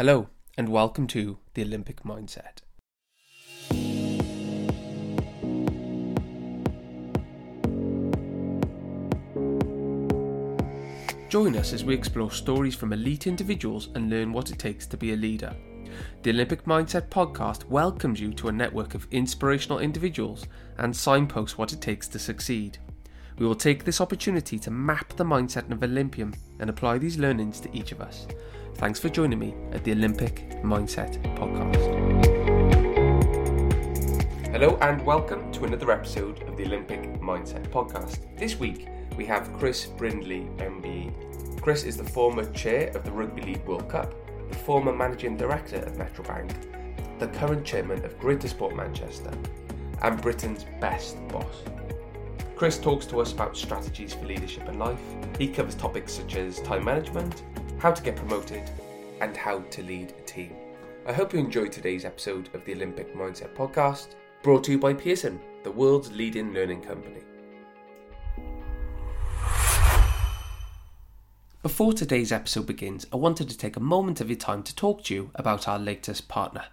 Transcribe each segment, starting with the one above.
Hello, and welcome to the Olympic Mindset. Join us as we explore stories from elite individuals and learn what it takes to be a leader. The Olympic Mindset podcast welcomes you to a network of inspirational individuals and signposts what it takes to succeed. We will take this opportunity to map the mindset of Olympian and apply these learnings to each of us. Thanks for joining me at the Olympic Mindset podcast. Hello, and welcome to another episode of the Olympic Mindset podcast. This week, we have Chris Brindley, MBE. Chris is the former chair of the Rugby League World Cup, the former managing director of Metro Bank, the current chairman of Greater Sport Manchester, and Britain's best boss. Chris talks to us about strategies for leadership and life. He covers topics such as time management, how to get promoted, and how to lead a team. I hope you enjoyed today's episode of the Olympic Mindset Podcast, brought to you by Pearson, the world's leading learning company. Before today's episode begins, I wanted to take a moment of your time to talk to you about our latest partner.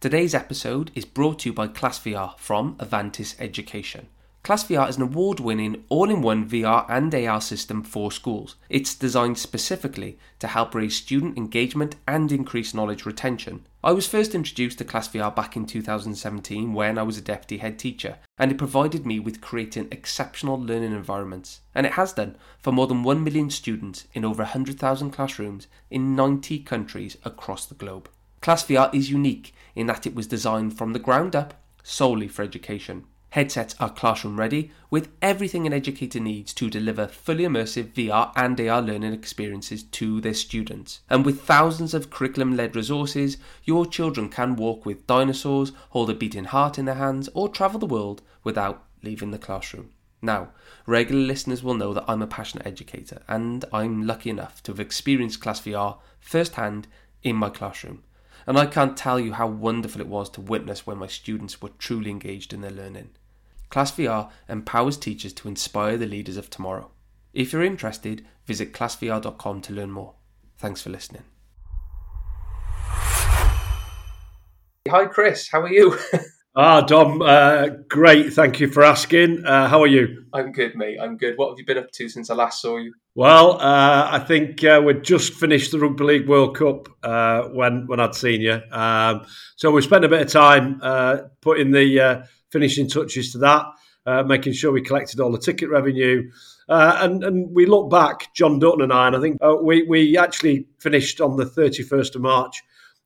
Today's episode is brought to you by ClassVR from Avantis Education. ClassVR is an award winning all in one VR and AR system for schools. It's designed specifically to help raise student engagement and increase knowledge retention. I was first introduced to ClassVR back in 2017 when I was a deputy head teacher, and it provided me with creating exceptional learning environments. And it has done for more than 1 million students in over 100,000 classrooms in 90 countries across the globe. ClassVR is unique in that it was designed from the ground up solely for education. Headsets are classroom ready with everything an educator needs to deliver fully immersive VR and AR learning experiences to their students. And with thousands of curriculum led resources, your children can walk with dinosaurs, hold a beating heart in their hands, or travel the world without leaving the classroom. Now, regular listeners will know that I'm a passionate educator and I'm lucky enough to have experienced Class VR firsthand in my classroom. And I can't tell you how wonderful it was to witness when my students were truly engaged in their learning. ClassVR empowers teachers to inspire the leaders of tomorrow. If you're interested, visit classvr.com to learn more. Thanks for listening. Hi, Chris. How are you? ah, Dom. Uh, great. Thank you for asking. Uh, how are you? I'm good, mate. I'm good. What have you been up to since I last saw you? Well, uh, I think uh, we'd just finished the Rugby League World Cup uh, when when I'd seen you. Um, so we spent a bit of time uh, putting the finishing touches to that, uh, making sure we collected all the ticket revenue. Uh, and, and we look back, Jon Dutton and I, and I think uh, we, we actually finished on the 31st of March.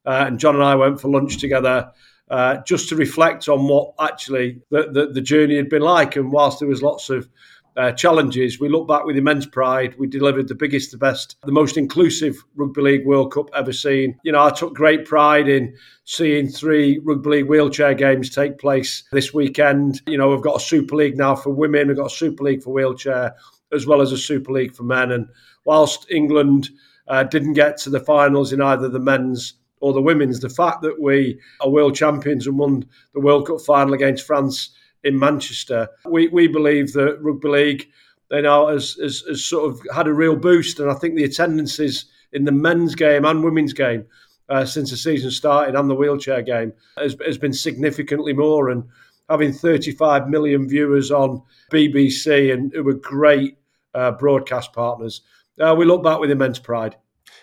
Uh, and Jon and I went for lunch together uh, just to reflect on what actually the, the, the, journey had been like. And whilst there was lots of uh, challenges. We look back with immense pride. We delivered the biggest, the best, the most inclusive Rugby League World Cup ever seen. You know, I took great pride in seeing three Rugby League wheelchair games take place this weekend. You know, we've got a Super League now for women, we've got a Super League for wheelchair, as well as a Super League for men. And whilst England uh, didn't get to the finals in either the men's or the women's, the fact that we are world champions and won the World Cup final against France in Manchester. We, we believe that rugby league, you know, has, has, has sort of had a real boost, and I think the attendances in the men's game and women's game uh, since the season started and the wheelchair game has, has been significantly more. And having 35 million viewers on BBC and who were great uh, broadcast partners, uh, we look back with immense pride.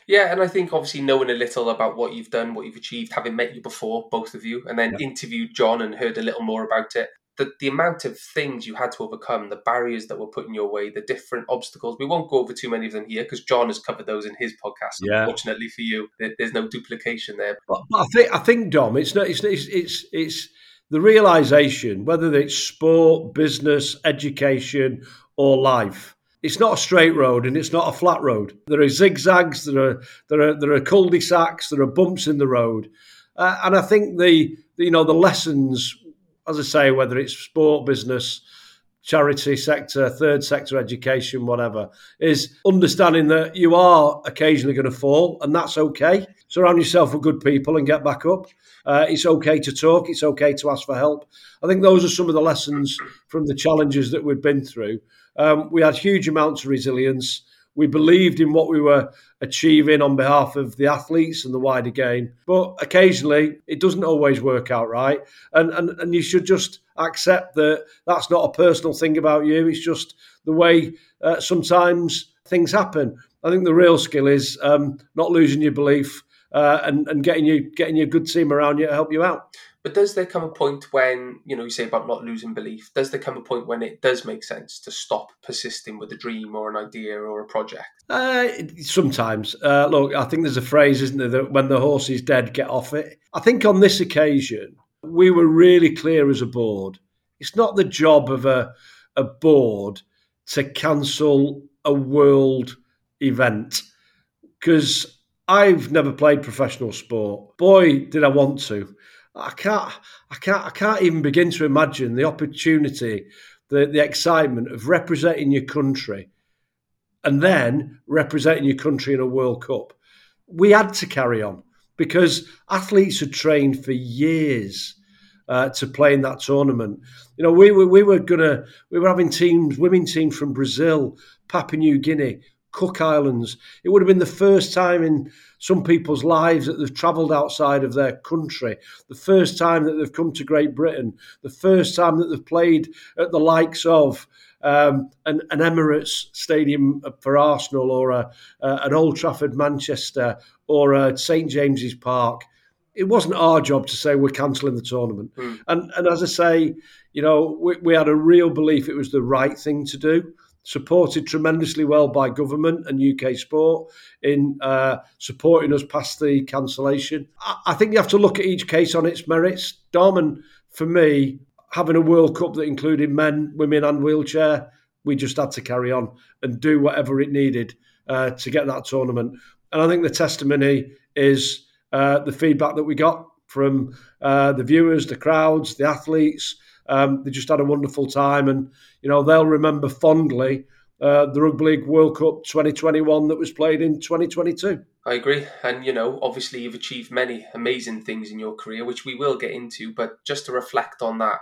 Yeah, and I think obviously knowing a little about what you've done, what you've achieved, having met you before, both of you, and then yeah. interviewed Jon and heard a little more about it, the, the amount of things you had to overcome, the barriers that were put in your way, the different obstacles. We won't go over too many of them here because Jon has covered those in his podcast. Yeah. Unfortunately for you, there's no duplication there. But, but I think I think Dom, it's not it's it's it's, it's the realization whether it's sport, business, education, or life. It's not a straight road and it's not a flat road. There are zigzags, there are there are there are cul-de-sacs, there are bumps in the road, uh, and I think the you know the lessons as I say, whether it's sport, business, charity sector, third sector education, whatever, is understanding that you are occasionally going to fall and that's okay. Surround yourself with good people and get back up. Uh, it's okay to talk, it's okay to ask for help. I think those are some of the lessons from the challenges that we've been through. Um, we had huge amounts of resilience. We believed in what we were achieving on behalf of the athletes and the wider game. But occasionally, it doesn't always work out right. And, and, and you should just accept that that's not a personal thing about you. It's just the way uh, sometimes things happen. I think the real skill is um, not losing your belief uh, and, and getting you getting your good team around you to help you out. But does there come a point when, you know, you say about not losing belief, does there come a point when it does make sense to stop persisting with a dream or an idea or a project? Uh, sometimes. Uh, look, I think there's a phrase, isn't there, that when the horse is dead, get off it. I think on this occasion, we were really clear as a board. It's not the job of a, a board to cancel a world event because I've never played professional sport. Boy, did I want to. I can't, I can't, I can't even begin to imagine the opportunity, the, the excitement of representing your country, and then representing your country in a World Cup. We had to carry on because athletes had trained for years uh, to play in that tournament. You know, we were we were gonna we were having teams, women teams from Brazil, Papua New Guinea, Cook Islands. It would have been the first time in some people's lives that they've travelled outside of their country, the first time that they've come to Great Britain, the first time that they've played at the likes of um, an, an, Emirates Stadium for Arsenal or a, uh, an Old Trafford Manchester or a St James's Park. It wasn't our job to say we're cancelling the tournament. Mm. And, and as I say, you know, we, we had a real belief it was the right thing to do supported tremendously well by government and UK sport in uh, supporting us past the cancellation. I, I, think you have to look at each case on its merits. Darman, for me, having a World Cup that included men, women, and wheelchair, we just had to carry on and do whatever it needed uh, to get that tournament. And I think the testimony is uh, the feedback that we got from uh, the viewers, the crowds, the athletes. Um, they just had a wonderful time, and you know they'll remember fondly uh, the Rugby League World Cup 2021 that was played in 2022. I agree, and you know obviously you've achieved many amazing things in your career, which we will get into. But just to reflect on that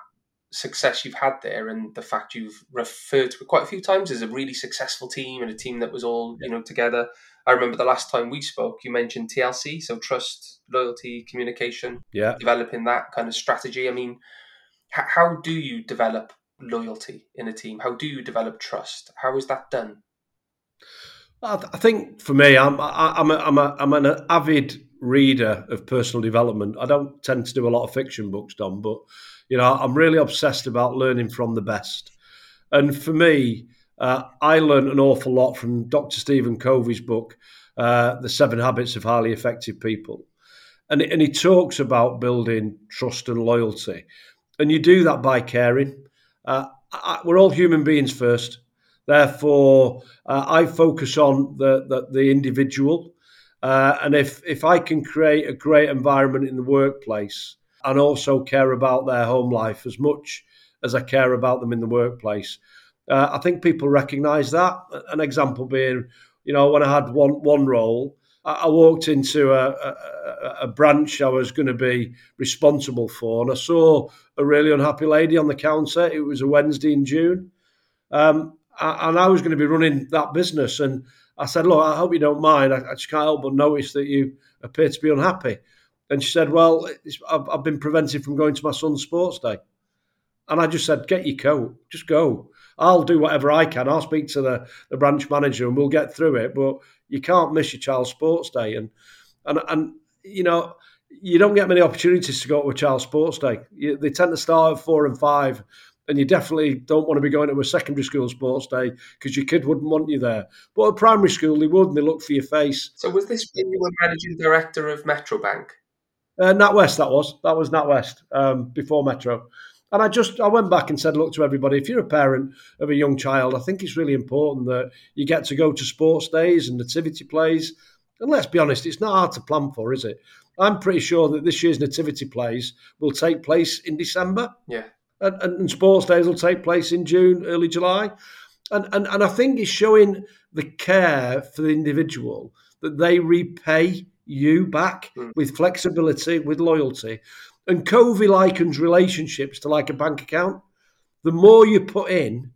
success you've had there, and the fact you've referred to it quite a few times as a really successful team and a team that was all you know together. I remember the last time we spoke, you mentioned TLC, so trust, loyalty, communication, yeah, developing that kind of strategy. I mean, how do you develop loyalty in a team? How do you develop trust? How is that done? I think for me, I'm I'm I'm I'm an avid reader of personal development. I don't tend to do a lot of fiction books, Dom, but you know I'm really obsessed about learning from the best. And for me, uh, I learned an awful lot from Dr. Stephen Covey's book, uh, The Seven Habits of Highly Effective People, and and he talks about building trust and loyalty and you do that by caring. Uh, I, we're all human beings first. Therefore, uh, I focus on the, the, the individual. Uh, and if, if I can create a great environment in the workplace and also care about their home life as much as I care about them in the workplace, uh, I think people recognise that. An example being, you know, when I had one, one role, I walked into a, a, a branch I was going to be responsible for, and I saw a really unhappy lady on the counter. It was a Wednesday in June, um, and I was going to be running that business. And I said, "Look, I hope you don't mind. I, I just can't help but notice that you appear to be unhappy." And she said, "Well, I've, I've been prevented from going to my son's sports day." And I just said, "Get your coat, just go." I'll do whatever I can. I'll speak to the, the branch manager and we'll get through it. But you can't miss your child's sports day. And and and you know, you don't get many opportunities to go to a child's sports day. You, they tend to start at four and five, and you definitely don't want to be going to a secondary school sports day because your kid wouldn't want you there. But at primary school, they would, and they look for your face. So, was this when you were managing director of Metro Bank? Uh, NatWest, that was. That was NatWest um, before Metro. And I just I went back and said, look to everybody, if you're a parent of a young child, I think it's really important that you get to go to sports days and nativity plays. And let's be honest, it's not hard to plan for, is it? I'm pretty sure that this year's nativity plays will take place in December. Yeah. And, and, and sports days will take place in June, early July. And, and, and I think it's showing the care for the individual that they repay you back mm. with flexibility, with loyalty. And Covey likens relationships to like a bank account. The more you put in,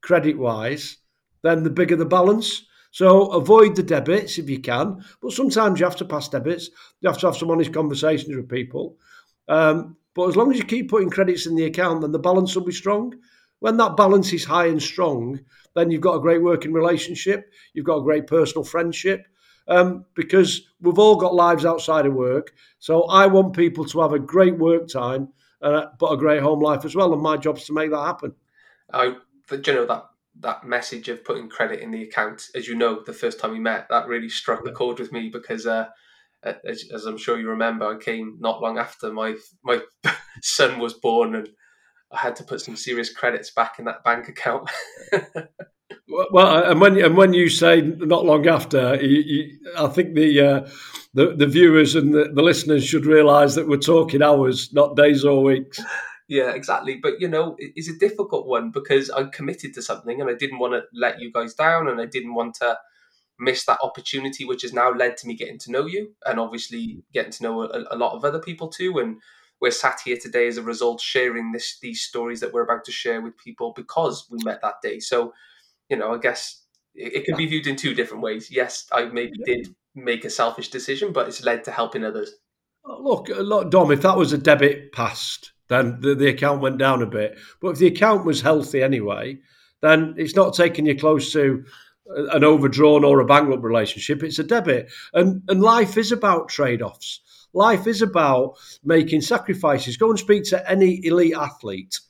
credit wise, then the bigger the balance. So avoid the debits if you can, but sometimes you have to pass debits. You have to have some honest conversations with people. Um, but as long as you keep putting credits in the account, then the balance will be strong. When that balance is high and strong, then you've got a great working relationship. You've got a great personal friendship. Um, because we've all got lives outside of work. So I want people to have a great work time, uh, but a great home life as well. And my job is to make that happen. I, you know, that that message of putting credit in the account, as you know, the first time we met, that really struck a chord with me because, uh, as, as, I'm sure you remember, I came not long after my my son was born, and I had to put some serious credits back in that bank account. well, and when and when you say not long after, you, you, I think the, uh, the the viewers and the, the listeners should realise that we're talking hours, not days or weeks. Yeah, exactly. But you know, it's a difficult one because I committed to something and I didn't want to let you guys down and I didn't want to miss that opportunity, which has now led to me getting to know you and obviously getting to know a, a lot of other people too. And we're sat here today as a result, sharing this these stories that we're about to share with people because we met that day. So, you know, I guess it, it can be viewed in two different ways. Yes, I maybe yeah. did make a selfish decision, but it's led to helping others. Look, uh, look, Dom, if that was a debit past, then the, the account went down a bit. But if the account was healthy anyway, then it's not taking you close to uh, an overdrawn or a bankrupt relationship. It's a debit. And, and life is about trade offs. Life is about making sacrifices. Go and speak to any elite athlete.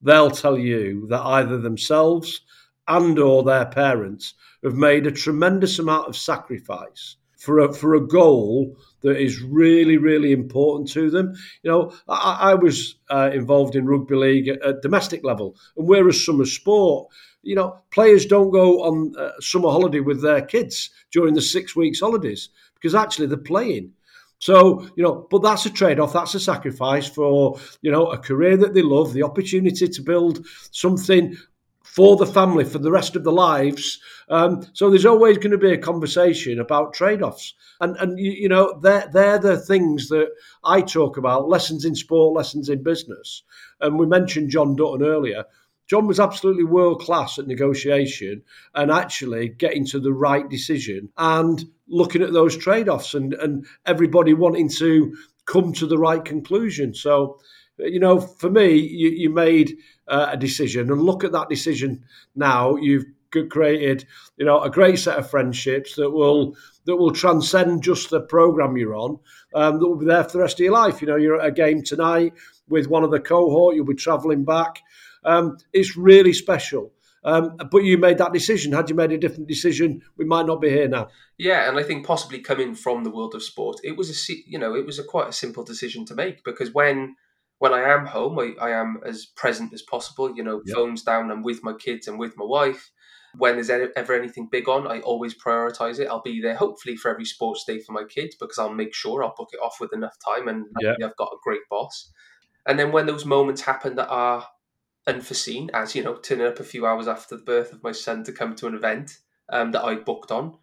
They'll tell you that either themselves and or their parents have made a tremendous amount of sacrifice for a, for a goal that is really, really important to them. You know, I, I was uh, involved in rugby league at, at, domestic level, and we're a summer sport. You know, players don't go on uh, summer holiday with their kids during the six weeks holidays because actually they're playing. So, you know, but that's a trade off, that's a sacrifice for, you know, a career that they love, the opportunity to build something for the family for the rest of their lives. Um, so there's always going to be a conversation about trade-offs, and and you, you, know they're they're the things that I talk about: lessons in sport, lessons in business. And we mentioned Jon Dutton earlier. Jon was absolutely world class at negotiation and actually getting to the right decision and looking at those trade offs and, and everybody wanting to come to the right conclusion. So, you know, for me, you, you made uh, a decision. And look at that decision now. You've created, you know, a great set of friendships that will that will transcend just the program you're on. Um, that will be there for the rest of your life. You know, you're at a game tonight with one of the cohort. You'll be travelling back. Um, it's really special. Um, but you made that decision. Had you made a different decision, we might not be here now. Yeah, and I think possibly coming from the world of sport, it was a you know it was a quite a simple decision to make because when when I am home, I, I am as present as possible. You know, yep. phones down. I'm with my kids. and with my wife. When there's ever anything big on, I always prioritize it. I'll be there, hopefully, for every sports day for my kids because I'll make sure I'll book it off with enough time, and yep. I've got a great boss. And then when those moments happen that are unforeseen, as you know, turning up a few hours after the birth of my son to come to an event um, that I booked on,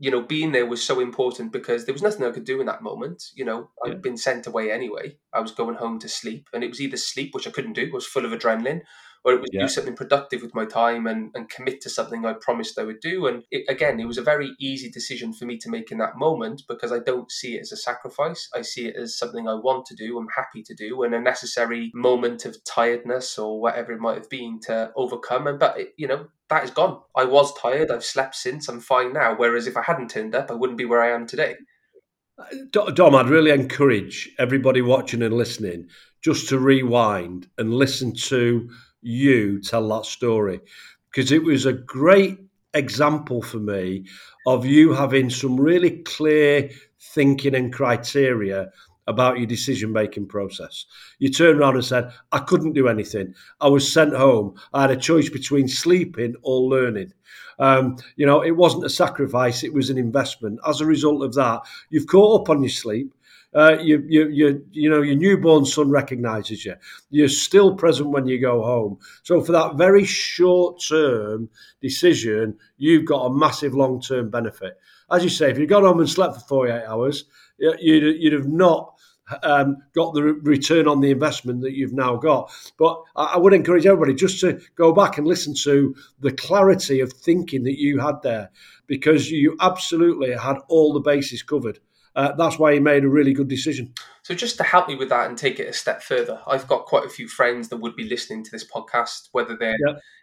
you know, being there was so important because there was nothing I could do in that moment. You know, yeah. I'd been sent away anyway. I was going home to sleep, and it was either sleep, which I couldn't do, I was full of adrenaline, or it was yeah. do something productive with my time and, and commit to something I promised I would do. And it, again, it was a very easy decision for me to make in that moment because I don't see it as a sacrifice. I see it as something I want to do, I'm happy to do, and a necessary moment of tiredness or whatever it might have been to overcome. And but it, you know, that is gone. I was tired. I've slept since. I'm fine now. Whereas if I hadn't turned up, I wouldn't be where I am today. Dom, I'd really encourage everybody watching and listening just to rewind and listen to you tell that story because it was a great example for me of you having some really clear thinking and criteria about your decision making process. You turned around and said, I couldn't do anything. I was sent home. I had a choice between sleeping or learning. Um, you know, it wasn't a sacrifice, it was an investment. As a result of that, you've caught up on your sleep. Uh, you, you, you, you know, your newborn son recognizes you. You're still present when you go home. So for that very short term decision, you've got a massive long term benefit. As you say, if you got home and slept for 48 hours, you'd, you'd have not um, got the return on the investment that you've now got. But I, I would encourage everybody just to go back and listen to the clarity of thinking that you had there, because you absolutely had all the bases covered. Uh, that's why he made a really good decision. So, just to help me with that and take it a step further, I've got quite a few friends that would be listening to this podcast, whether they're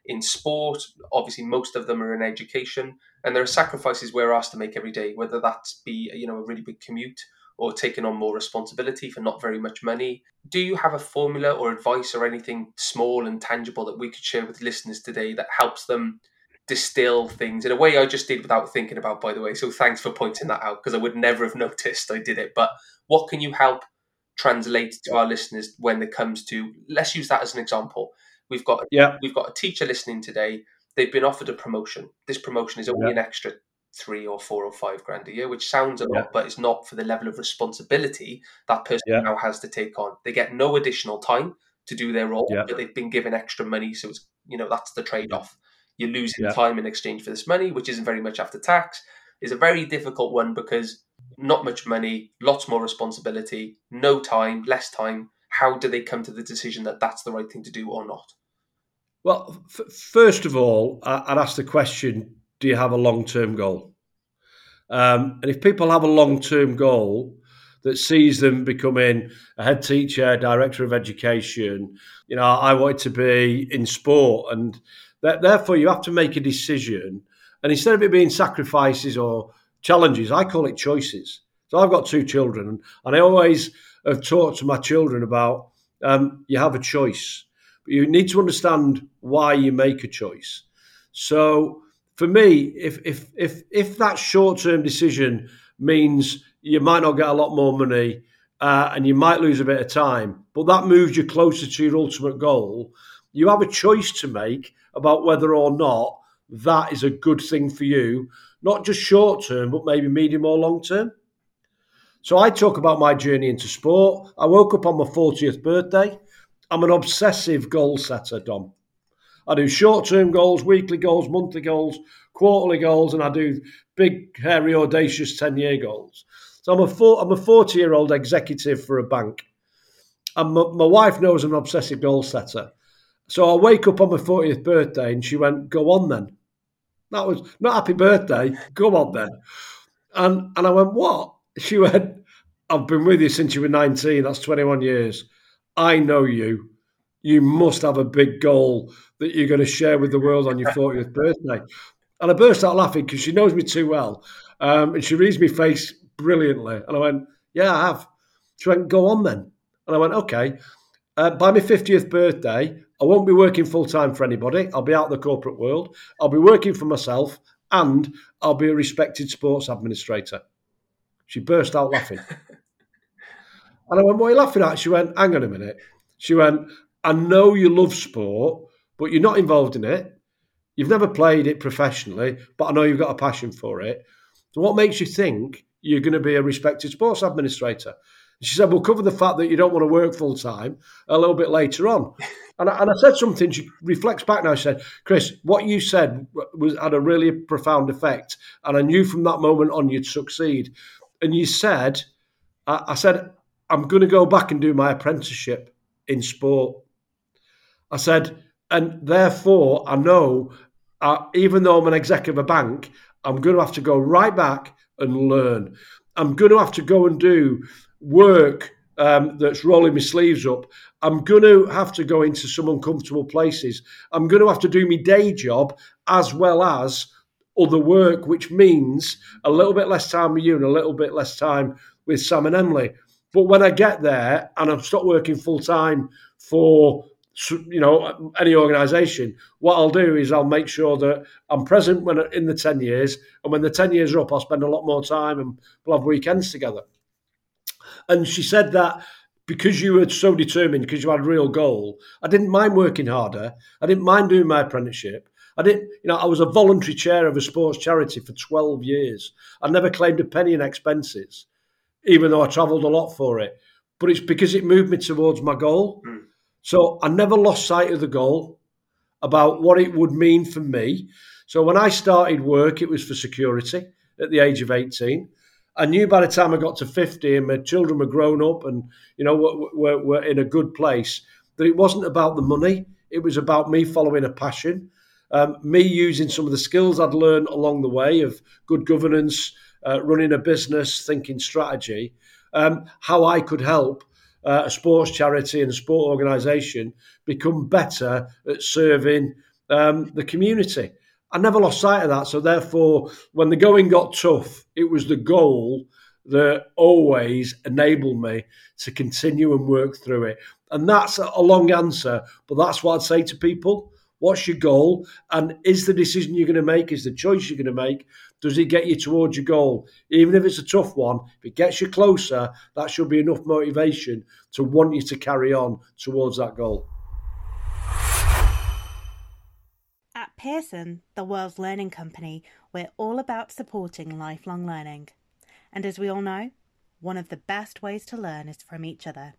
in sport, obviously, most of them are in education, and there are sacrifices we're asked to make every day, whether that be you know a really big commute or taking on more responsibility for not very much money. Do you have a formula or advice or anything small and tangible that we could share with listeners today that helps them distill things in a way I just did without thinking about, by the way? So thanks for pointing that out because I would never have noticed I did it. But what can you help translate to our listeners when it comes to let's use that as an example. We've got yeah. we've got a teacher listening today. They've been offered a promotion. This promotion is only yeah. an extra three or four or five grand a year, which sounds a yeah. lot, but it's not for the level of responsibility that person yeah. now has to take on. They get no additional time to do their role, but they've been given extra money. So it's you know that's the trade off. You're losing time in exchange for this money, which isn't very much after tax. Is a very difficult one because not much money, lots more responsibility, no time, less time. How do they come to the decision that that's the right thing to do or not? Well, f- first of all, I'd ask the question do you have a long term goal? Um, and if people have a long term goal that sees them becoming a head teacher, director of education, you know, I want to be in sport, and that, therefore you have to make a decision. And instead of it being sacrifices or challenges, I call it choices. So I've got two children, and I always have talked to my children about um, you have a choice, but you need to understand why you make a choice. So for me, if if if if that short term decision means you might not get a lot more money uh, and you might lose a bit of time, but that moves you closer to your ultimate goal, you have a choice to make about whether or not that is a good thing for you, not just short term, but maybe medium or long term. So I talk about my journey into sport. I woke up on my 40th birthday. I'm an obsessive goal setter, Dom. I do short term goals, weekly goals, monthly goals, quarterly goals, and I do big, hairy, audacious 10 year goals. So I'm a, four, I'm a 40 year old executive for a bank. And my, my wife knows I'm an obsessive goal setter. So I wake up on my 40th birthday and she went, Go on then. That was not happy birthday, go on then. And, and I went, What? She went, I've been with you since you were 19, that's 21 years. I know you you must have a big goal that you're going to share with the world on your 40th birthday. And I burst out laughing because she knows me too well. Um, and she reads my face brilliantly. And I went, Yeah, I have. She went, Go on then. And I went, Okay. Uh, by my 50th birthday, I won't be working full time for anybody. I'll be out of the corporate world. I'll be working for myself and I'll be a respected sports administrator. She burst out laughing. and I went, What are you laughing at? She went, Hang on a minute. She went, I know you love sport, but you're not involved in it. You've never played it professionally, but I know you've got a passion for it. So, what makes you think you're going to be a respected sports administrator? She said, We'll cover the fact that you don't want to work full time a little bit later on. And I, and I, said something, she reflects back now. She said, Chris, what you said was had a really profound effect. And I knew from that moment on you'd succeed. And you said, I, I said, I'm going to go back and do my apprenticeship in sport. I said, and therefore I know, uh, even though I'm an exec of a bank, I'm going to have to go right back and learn. I'm going to have to go and do work um, that's rolling my sleeves up. I'm going to have to go into some uncomfortable places. I'm going to have to do my day job as well as other work, which means a little bit less time with you and a little bit less time with Sam and Emily. But when I get there and I'm stopped working full time for you know any organisation, what I'll do is I'll make sure that I'm present when in the ten years, and when the ten years are up, I'll spend a lot more time and we'll have weekends together. And she said that because you were so determined, because you had a real goal, I didn't mind working harder. I didn't mind doing my apprenticeship. I didn't, you know, I was a voluntary chair of a sports charity for 12 years. I never claimed a penny in expenses, even though I travelled a lot for it. But it's because it moved me towards my goal. Mm. So I never lost sight of the goal about what it would mean for me. So when I started work, it was for security at the age of 18. I knew by the time I got to 50 and my children were grown up and, you know, were, were in a good place, that it wasn't about the money. It was about me following a passion, um, me using some of the skills I'd learned along the way of good governance, uh, running a business, thinking strategy, um, how I could help uh, a sports charity and a sport organisation become better at serving um, the community. I never lost sight of that. So therefore, when the going got tough, it was the goal that always enabled me to continue and work through it. And that's a long answer, but that's what I'd say to people. What's your goal? And is the decision you're going to make, is the choice you're going to make, does it get you towards your goal? Even if it's a tough one, if it gets you closer, that should be enough motivation to want you to carry on towards that goal. Pearson, the world's learning company, we're all about supporting lifelong learning. And as we all know, one of the best ways to learn is from each other.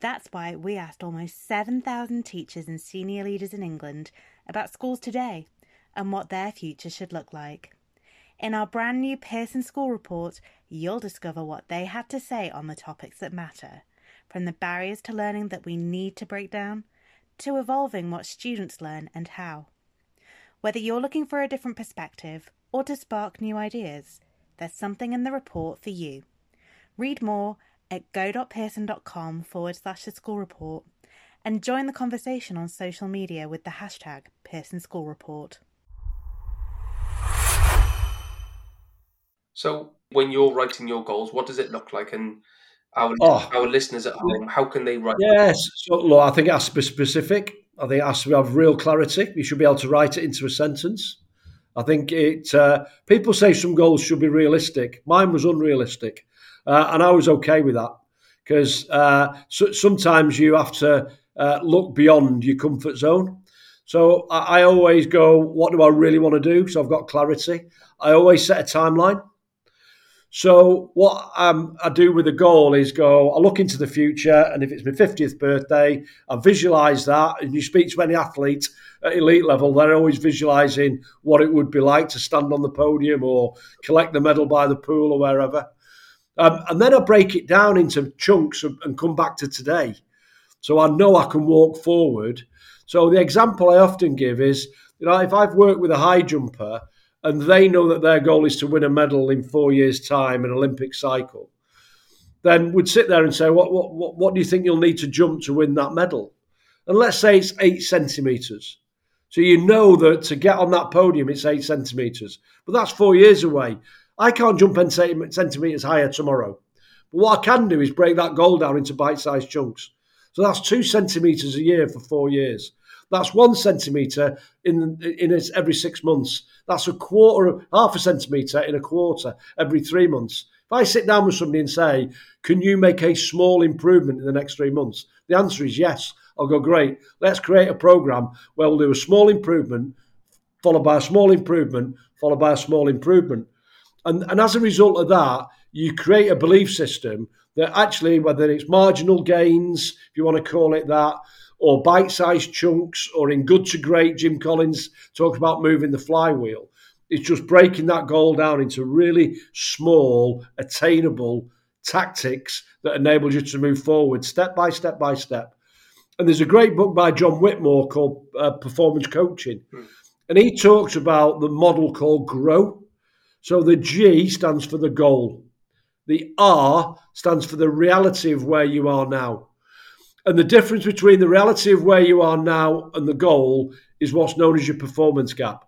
That's why we asked almost 7,000 teachers and senior leaders in England about schools today and what their future should look like. In our brand new Pearson School Report, you'll discover what they had to say on the topics that matter, from the barriers to learning that we need to break down, to evolving what students learn and how. Whether you're looking for a different perspective or to spark new ideas, there's something in the report for you. Read more at go.pearson.com forward slash the school report and join the conversation on social media with the hashtag Pearson School Report. So, when you're writing your goals, what does it look like? And our, oh. our listeners at home, how can they write? Yes, so, look, I think it has to be specific. I think it has to have real clarity. You should be able to write it into a sentence. I think it. Uh, people say some goals should be realistic. Mine was unrealistic, uh, and I was okay with that because uh, so, sometimes you have to uh, look beyond your comfort zone. So I, I, always go, what do I really want to do? So I've got clarity. I always set a timeline. So what um, I do with the goal is go, I look into the future, and if it's my 50th birthday, I visualise that. And you speak to any athlete at elite level, they're always visualising what it would be like to stand on the podium or collect the medal by the pool or wherever. Um, and then I break it down into chunks and come back to today. So I know I can walk forward. So the example I often give is, you know, if I've worked with a high jumper and they know that their goal is to win a medal in four years' time, an Olympic cycle, then would sit there and say, what, what, what do you think you'll need to jump to win that medal? And let's say it's eight centimetres. So you know that to get on that podium, it's eight centimetres. But that's four years away. I can't jump 10 centimetres higher tomorrow. But what I can do is break that goal down into bite sized chunks. So that's two centimetres a year for four years. That's one centimetre in in every six months. That's a quarter half a centimetre in a quarter every three months. If I sit down with somebody and say, "Can you make a small improvement in the next three months?" The answer is yes. I'll go great. Let's create a program where we'll do a small improvement, followed by a small improvement, followed by a small improvement. And, and as a result of that, you create a belief system that actually, whether it's marginal gains, if you want to call it that, or bite sized chunks, or in good to great, Jim Collins talks about moving the flywheel. It's just breaking that goal down into really small, attainable tactics that enable you to move forward step by step by step. And there's a great book by John Whitmore called uh, Performance Coaching. Mm. And he talks about the model called GROW. So the G stands for the goal, the R stands for the reality of where you are now. And the difference between the reality of where you are now and the goal is what's known as your performance gap.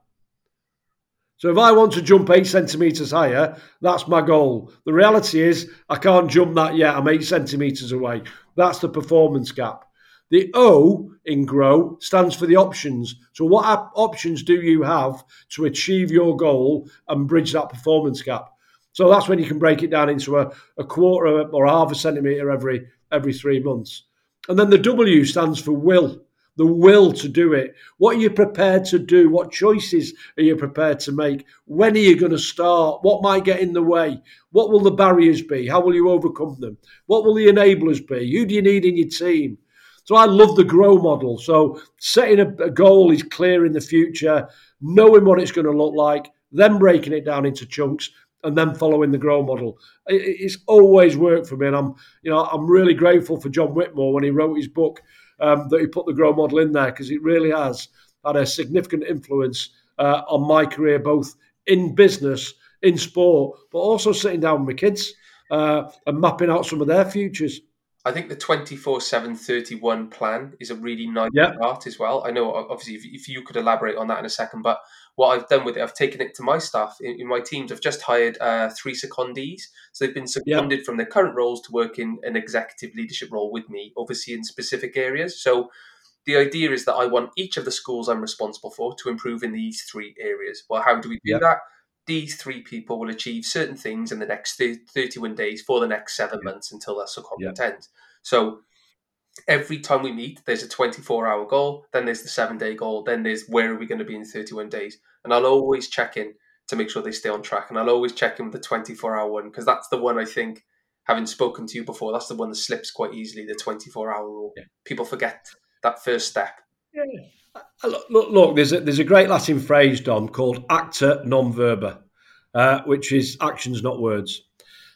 So if I want to jump eight centimetres higher, that's my goal. The reality is I can't jump that yet. I'm eight centimetres away. That's the performance gap. The O in GROW stands for the options. So, what options do you have to achieve your goal and bridge that performance gap? So that's when you can break it down into a, a quarter or half a centimetre every every three months. And then the W stands for will, the will to do it. What are you prepared to do? What choices are you prepared to make? When are you going to start? What might get in the way? What will the barriers be? How will you overcome them? What will the enablers be? Who do you need in your team? So I love the grow model. So setting a, a goal is clear in the future, knowing what it's going to look like, then breaking it down into chunks, and then following the grow model. It's always worked for me, and I'm you know I'm really grateful for John Whitmore when he wrote his book um, that he put the grow model in there because it really has had a significant influence uh, on my career, both in business, in sport, but also sitting down with my kids uh, and mapping out some of their futures. I think the 24 7 31 plan is a really nice yeah. start as well. I know, obviously, if, if, you could elaborate on that in a second, but what I've done with it, I've taken it to my staff in, in my teams. I've just hired uh, three secondees. So they've been seconded yeah. from their current roles to work in an executive leadership role with me, overseeing specific areas. So the idea is that I want each of the schools I'm responsible for to improve in these three areas. Well, how do we do yeah. that? These three people will achieve certain things in the next 31 days for the next seven yeah. months until their secondment ends. So every time we meet, there's a 24 hour goal, then there's the seven day goal, then there's where are we going to be in 31 days. And I'll always check in to make sure they stay on track. And I'll always check in with the 24 hour one because that's the one I think, having spoken to you before, that's the one that slips quite easily the 24 hour rule. Yeah. People forget that first step. Yeah. Uh, look, look, look, there's a, there's a great Latin phrase, Dom, called acta non verba, uh, which is actions, not words.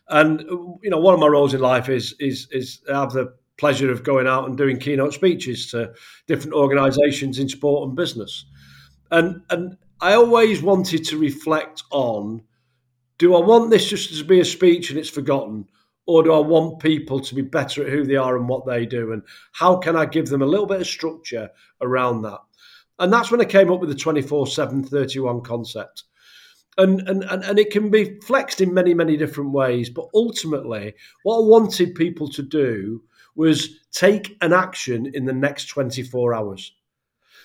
And you know, one of my roles in life is is is have the pleasure of going out and doing keynote speeches to different organisations in sport and business. And and I always wanted to reflect on: Do I want this just to be a speech and it's forgotten, or do I want people to be better at who they are and what they do? And how can I give them a little bit of structure around that? And that's when I came up with the 24 7 31 concept. And, and, and, and it can be flexed in many, many different ways. But ultimately, what I wanted people to do was take an action in the next 24 hours.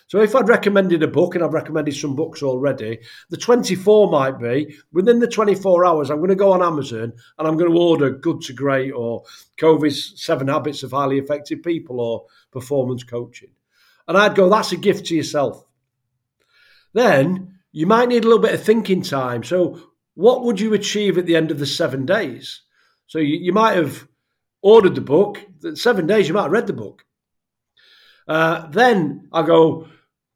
So if I'd recommended a book, and I've recommended some books already, the 24 might be within the 24 hours, I'm going to go on Amazon and I'm going to order Good to Great or Covey's Seven Habits of Highly Effective People or Performance Coaching. And I'd go, that's a gift to yourself. Then you might need a little bit of thinking time. So, what would you achieve at the end of the seven days? So, you, you might have ordered the book, seven days, you might have read the book. Uh, then I go,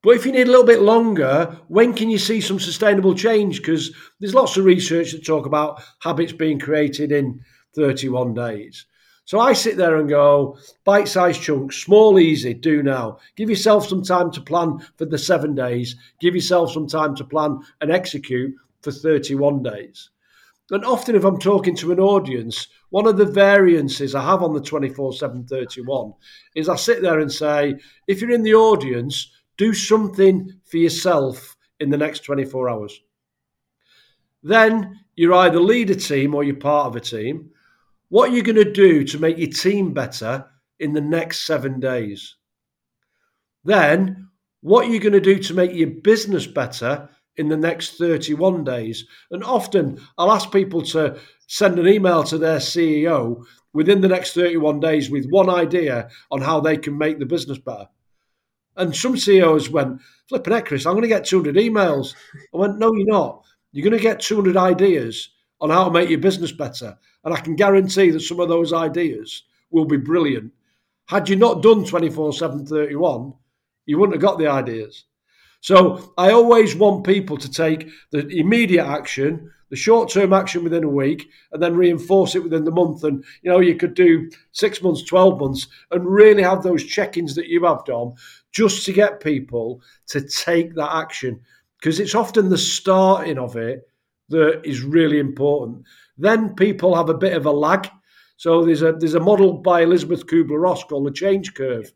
but if you need a little bit longer, when can you see some sustainable change? Because there's lots of research that talk about habits being created in 31 days. So I sit there and go, bite sized chunks, small, easy, do now. Give yourself some time to plan for the seven days. Give yourself some time to plan and execute for 31 days. And often, if I'm talking to an audience, one of the variances I have on the 24 7 31 is I sit there and say, if you're in the audience, do something for yourself in the next 24 hours. Then you're either lead a team or you're part of a team. What are you going to do to make your team better in the next seven days? Then, what are you going to do to make your business better in the next 31 days? And often I'll ask people to send an email to their CEO within the next 31 days with one idea on how they can make the business better. And some CEOs went, flipping heck, Chris, I'm going to get 200 emails. I went, no, you're not. You're going to get 200 ideas on how to make your business better. And I can guarantee that some of those ideas will be brilliant. Had you not done 24 7 31, you wouldn't have got the ideas. So I always want people to take the immediate action, the short term action within a week, and then reinforce it within the month. And you know, you could do six months, 12 months, and really have those check ins that you have, Dom, just to get people to take that action because it's often the starting of it that is really important. Then people have a bit of a lag. So there's a there's a model by Elizabeth Kubler Ross called the change curve.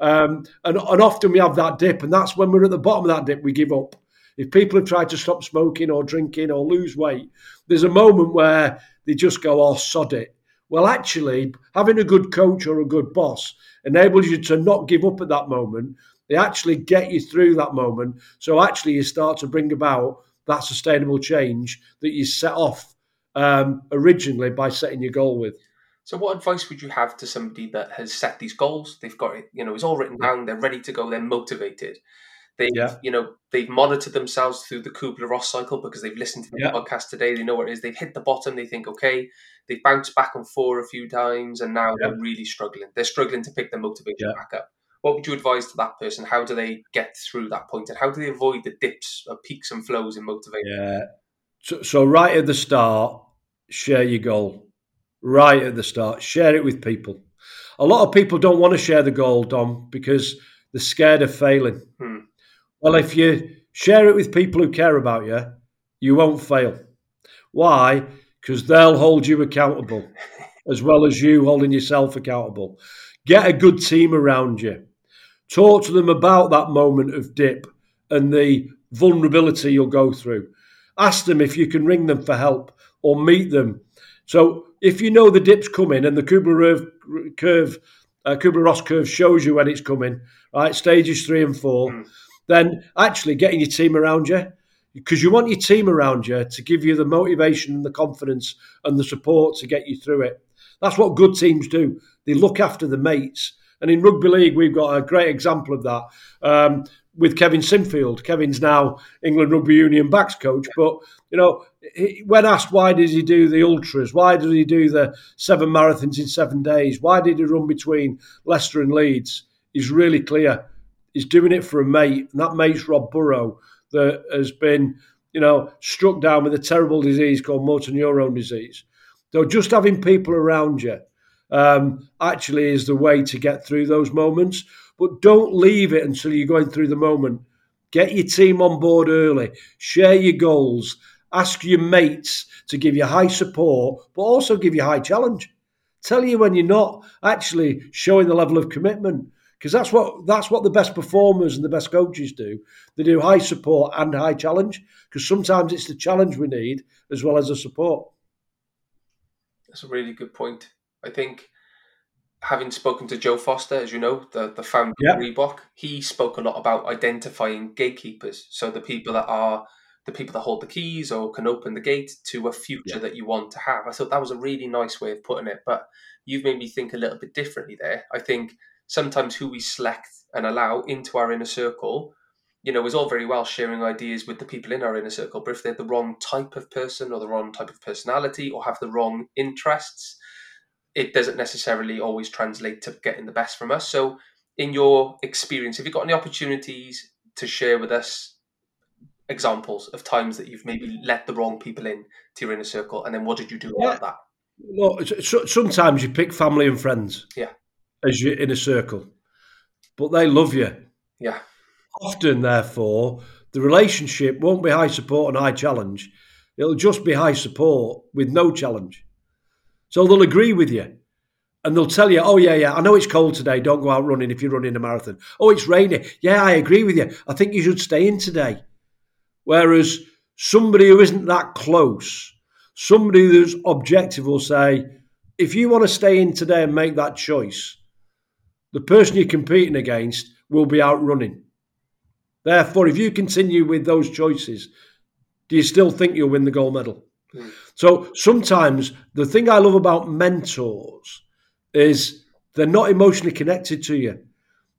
Um, and, and often we have that dip, and that's when we're at the bottom of that dip, we give up. If people have tried to stop smoking or drinking or lose weight, there's a moment where they just go, oh, sod it. Well, actually, having a good coach or a good boss enables you to not give up at that moment. They actually get you through that moment. So actually, you start to bring about that sustainable change that you set off um, originally by setting your goal with. So, what advice would you have to somebody that has set these goals? They've got it, you know, it's all written down. They're ready to go. They're motivated. They, yeah. you know, they've monitored themselves through the Kubler Ross cycle because they've listened to the yeah. podcast today. They know what it is. They've hit the bottom. They think, okay, they've bounced back and forth a few times, and now yeah. they're really struggling. They're struggling to pick their motivation back up. What would you advise to that person? How do they get through that point, and how do they avoid the dips, or peaks and flows in motivation? Yeah, So, so right at the start, share your goal. Right at the start, share it with people. A lot of people don't want to share the goal, Dom, because they're scared of failing. Hmm. Well, if you share it with people who care about you, you won't fail. Why? Because they'll hold you accountable as well as you holding yourself accountable. Get a good team around you. Talk to them about that moment of dip and the vulnerability you'll go through. Ask them if you can ring them for help or meet them. So if you know the dip's coming and the Kubler curve, uh, Kubler Ross curve shows you when it's coming, right? Stages three and four, mm. then actually getting your team around you because you want your team around you to give you the motivation and the confidence and the support to get you through it. That's what good teams do. They look after the mates. And in rugby league, we've got a great example of that um, with Kevin Sinfield. Kevin's now England Rugby Union backs coach. But, you know, he, when asked why did he do the ultras, why did he do the seven marathons in seven days, why did he run between Leicester and Leeds, he's really clear. He's doing it for a mate, and that mate's Rob Burrow that has been, you know, struck down with a terrible disease called motor neurone disease. So just having people around you um, actually is the way to get through those moments. But don't leave it until you're going through the moment. Get your team on board early. Share your goals. Ask your mates to give you high support, but also give you high challenge. Tell you when you're not actually showing the level of commitment because that's what that's what the best performers and the best coaches do. They do high support and high challenge because sometimes it's the challenge we need as well as the support. That's a really good point. I think having spoken to Joe Foster, as you know, the the founder yeah. of Reebok, he spoke a lot about identifying gatekeepers. So the people that are the people that hold the keys or can open the gate to a future yeah. that you want to have. I thought that was a really nice way of putting it. But you've made me think a little bit differently there. I think sometimes who we select and allow into our inner circle, you know, is all very well sharing ideas with the people in our inner circle, but if they're the wrong type of person or the wrong type of personality or have the wrong interests, it doesn't necessarily always translate to getting the best from us. So, in your experience, have you got any opportunities to share with us examples of times that you've maybe let the wrong people in to your inner circle, and then what did you do yeah. about that? Well, sometimes you pick family and friends. Yeah as your inner circle, but they love you. Yeah. Often, therefore, the relationship won't be high support and high challenge. It'll just be high support with no challenge. So they'll agree with you and they'll tell you, oh, yeah, yeah, I know it's cold today. Don't go out running if you're running a marathon. Oh, it's rainy. Yeah, I agree with you. I think you should stay in today. Whereas somebody who isn't that close, somebody who's objective will say, if you want to stay in today and make that choice, the person you're competing against will be outrunning. Therefore, if you continue with those choices, do you still think you'll win the gold medal? So sometimes the thing I love about mentors is they're not emotionally connected to you.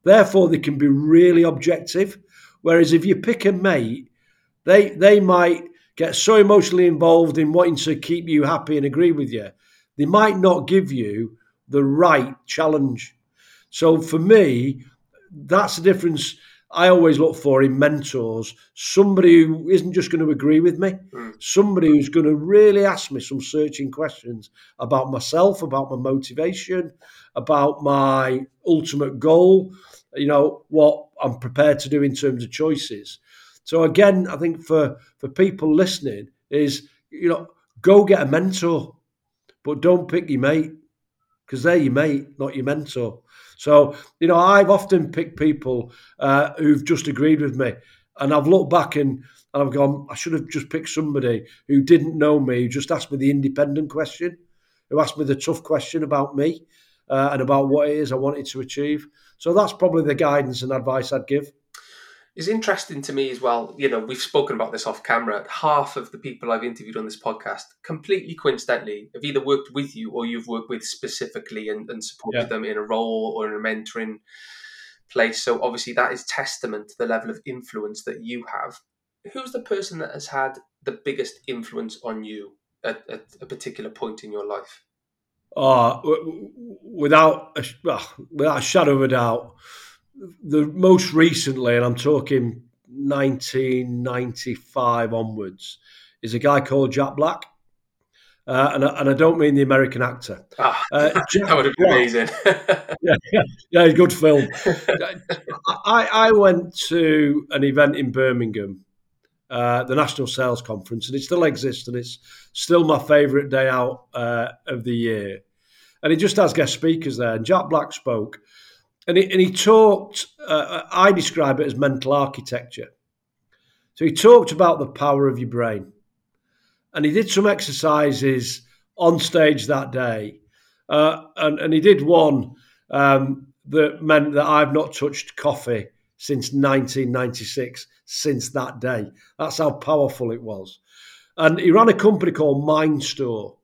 Therefore, they can be really objective. Whereas if you pick a mate, they they might get so emotionally involved in wanting to keep you happy and agree with you, they might not give you the right challenge. So for me, that's the difference I always look for in mentors somebody who isn't just going to agree with me, mm. somebody who's going to really ask me some searching questions about myself, about my motivation, about my ultimate goal, you know, what I'm prepared to do in terms of choices. So again, I think for for people listening is you know go get a mentor, but don't pick your mate because they're your mate, not your mentor. So, you know, I've often picked people uh, who've just agreed with me. And I've looked back and, and I've gone, I should have just picked somebody who didn't know me, who just asked me the independent question, who asked me the tough question about me uh, and about what it is I wanted to achieve. So that's probably the guidance and advice I'd give is interesting to me as well. You know, we've spoken about this off camera. Half of the people I've interviewed on this podcast, completely coincidentally, have either worked with you or you've worked with specifically and, and supported yeah. them in a role or in a mentoring place. So obviously, that is testament to the level of influence that you have. Who's the person that has had the biggest influence on you at, at a particular point in your life? Oh, without a, without a shadow of a doubt the most recently, and I'm talking 1995 onwards, is a guy called Jack Black. Uh, and, and, I don't mean the American actor. Ah, uh, that would have been amazing. yeah, yeah, yeah, good film. I, I went to an event in Birmingham, uh, the National Sales Conference, and it still exists, and it's still my favourite day out uh, of the year. And it just has guest speakers there, and Jack Black spoke, and he, and he talked. Uh, I describe it as mental architecture. So he talked about the power of your brain and he did some exercises on stage that day, uh, and, and he did one um, that meant that I've not touched coffee since 1996. Since that day, that's how powerful it was. And he ran a company called Mind Store,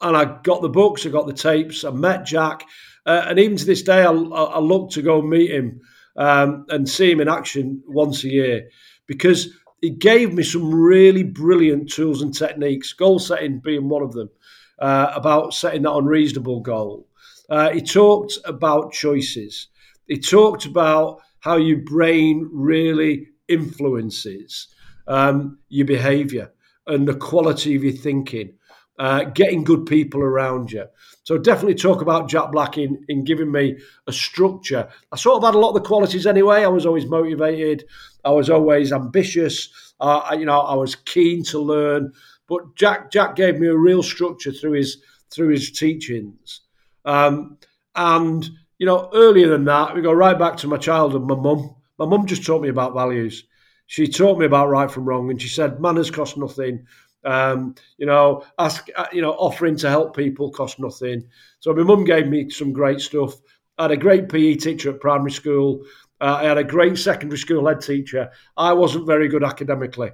and I got the books, I got the tapes, I met Jack, uh, and even to this day, I, I look to go meet him um, and see him in action once a year because he gave me some really brilliant tools and techniques, goal setting being one of them, uh, about setting that unreasonable goal. Uh, he talked about choices. He talked about how your brain really influences um, your behavior and the quality of your thinking, uh, getting good people around you. So definitely talk about Jack Black in, in giving me a structure. I sort of had a lot of the qualities anyway. I was always motivated. I was always ambitious. Uh, you know, I was keen to learn. But Jack Jack gave me a real structure through his through his teachings. Um, and you know, earlier than that, we go right back to my childhood. My mum, my mum just taught me about values. She taught me about right from wrong, and she said manners cost nothing. Um, you know, ask uh, you know, offering to help people cost nothing. So my mum gave me some great stuff. I had a great PE teacher at primary school. Uh, I had a great secondary school head teacher. I wasn't very good academically,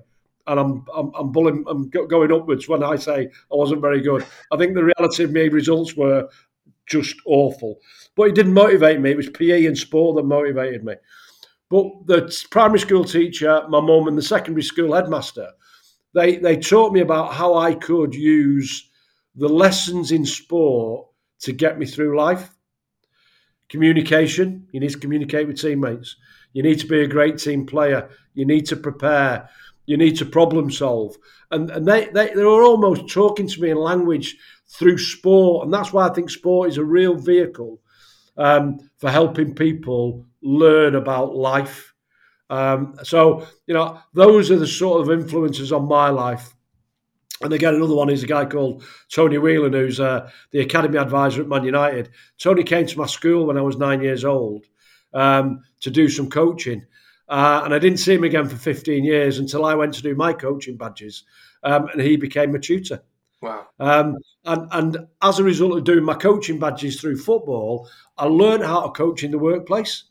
and I'm I'm, I'm, bullying, I'm going upwards when I say I wasn't very good. I think the reality of my results were just awful, but it didn't motivate me. It was PE and sport that motivated me. But the primary school teacher, my mum, and the secondary school headmaster they they taught me about how I could use the lessons in sport to get me through life. Communication, you need to communicate with teammates. You need to be a great team player. You need to prepare. You need to problem solve. And, and they, they, they were almost talking to me in language through sport. And that's why I think sport is a real vehicle um, for helping people learn about life um, so, you know, those are the sort of influences on my life. And again, another one is a guy called Tony Whelan, who's uh, the academy advisor at Man United. Tony came to my school when I was nine years old um, to do some coaching. Uh, and I didn't see him again for 15 years until I went to do my coaching badges. Um, and he became a tutor. Wow. Um, and, and as a result of doing my coaching badges through football, I learned how to coach in the workplace.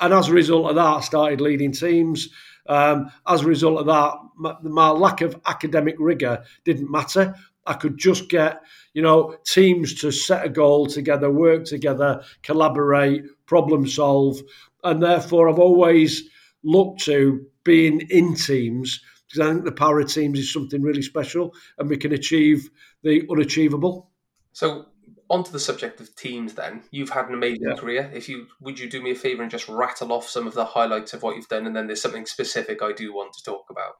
And as a result of that, I started leading teams. Um, as a result of that, my, my, lack of academic rigor didn't matter. I could just get, you know, teams to set a goal together, work together, collaborate, problem solve. And therefore, I've always looked to being in teams because I think the power of teams is something really special and we can achieve the unachievable. So, onto the subject of teams then you've had an amazing yeah. career if you would you do me a favor and just rattle off some of the highlights of what you've done and then there's something specific i do want to talk about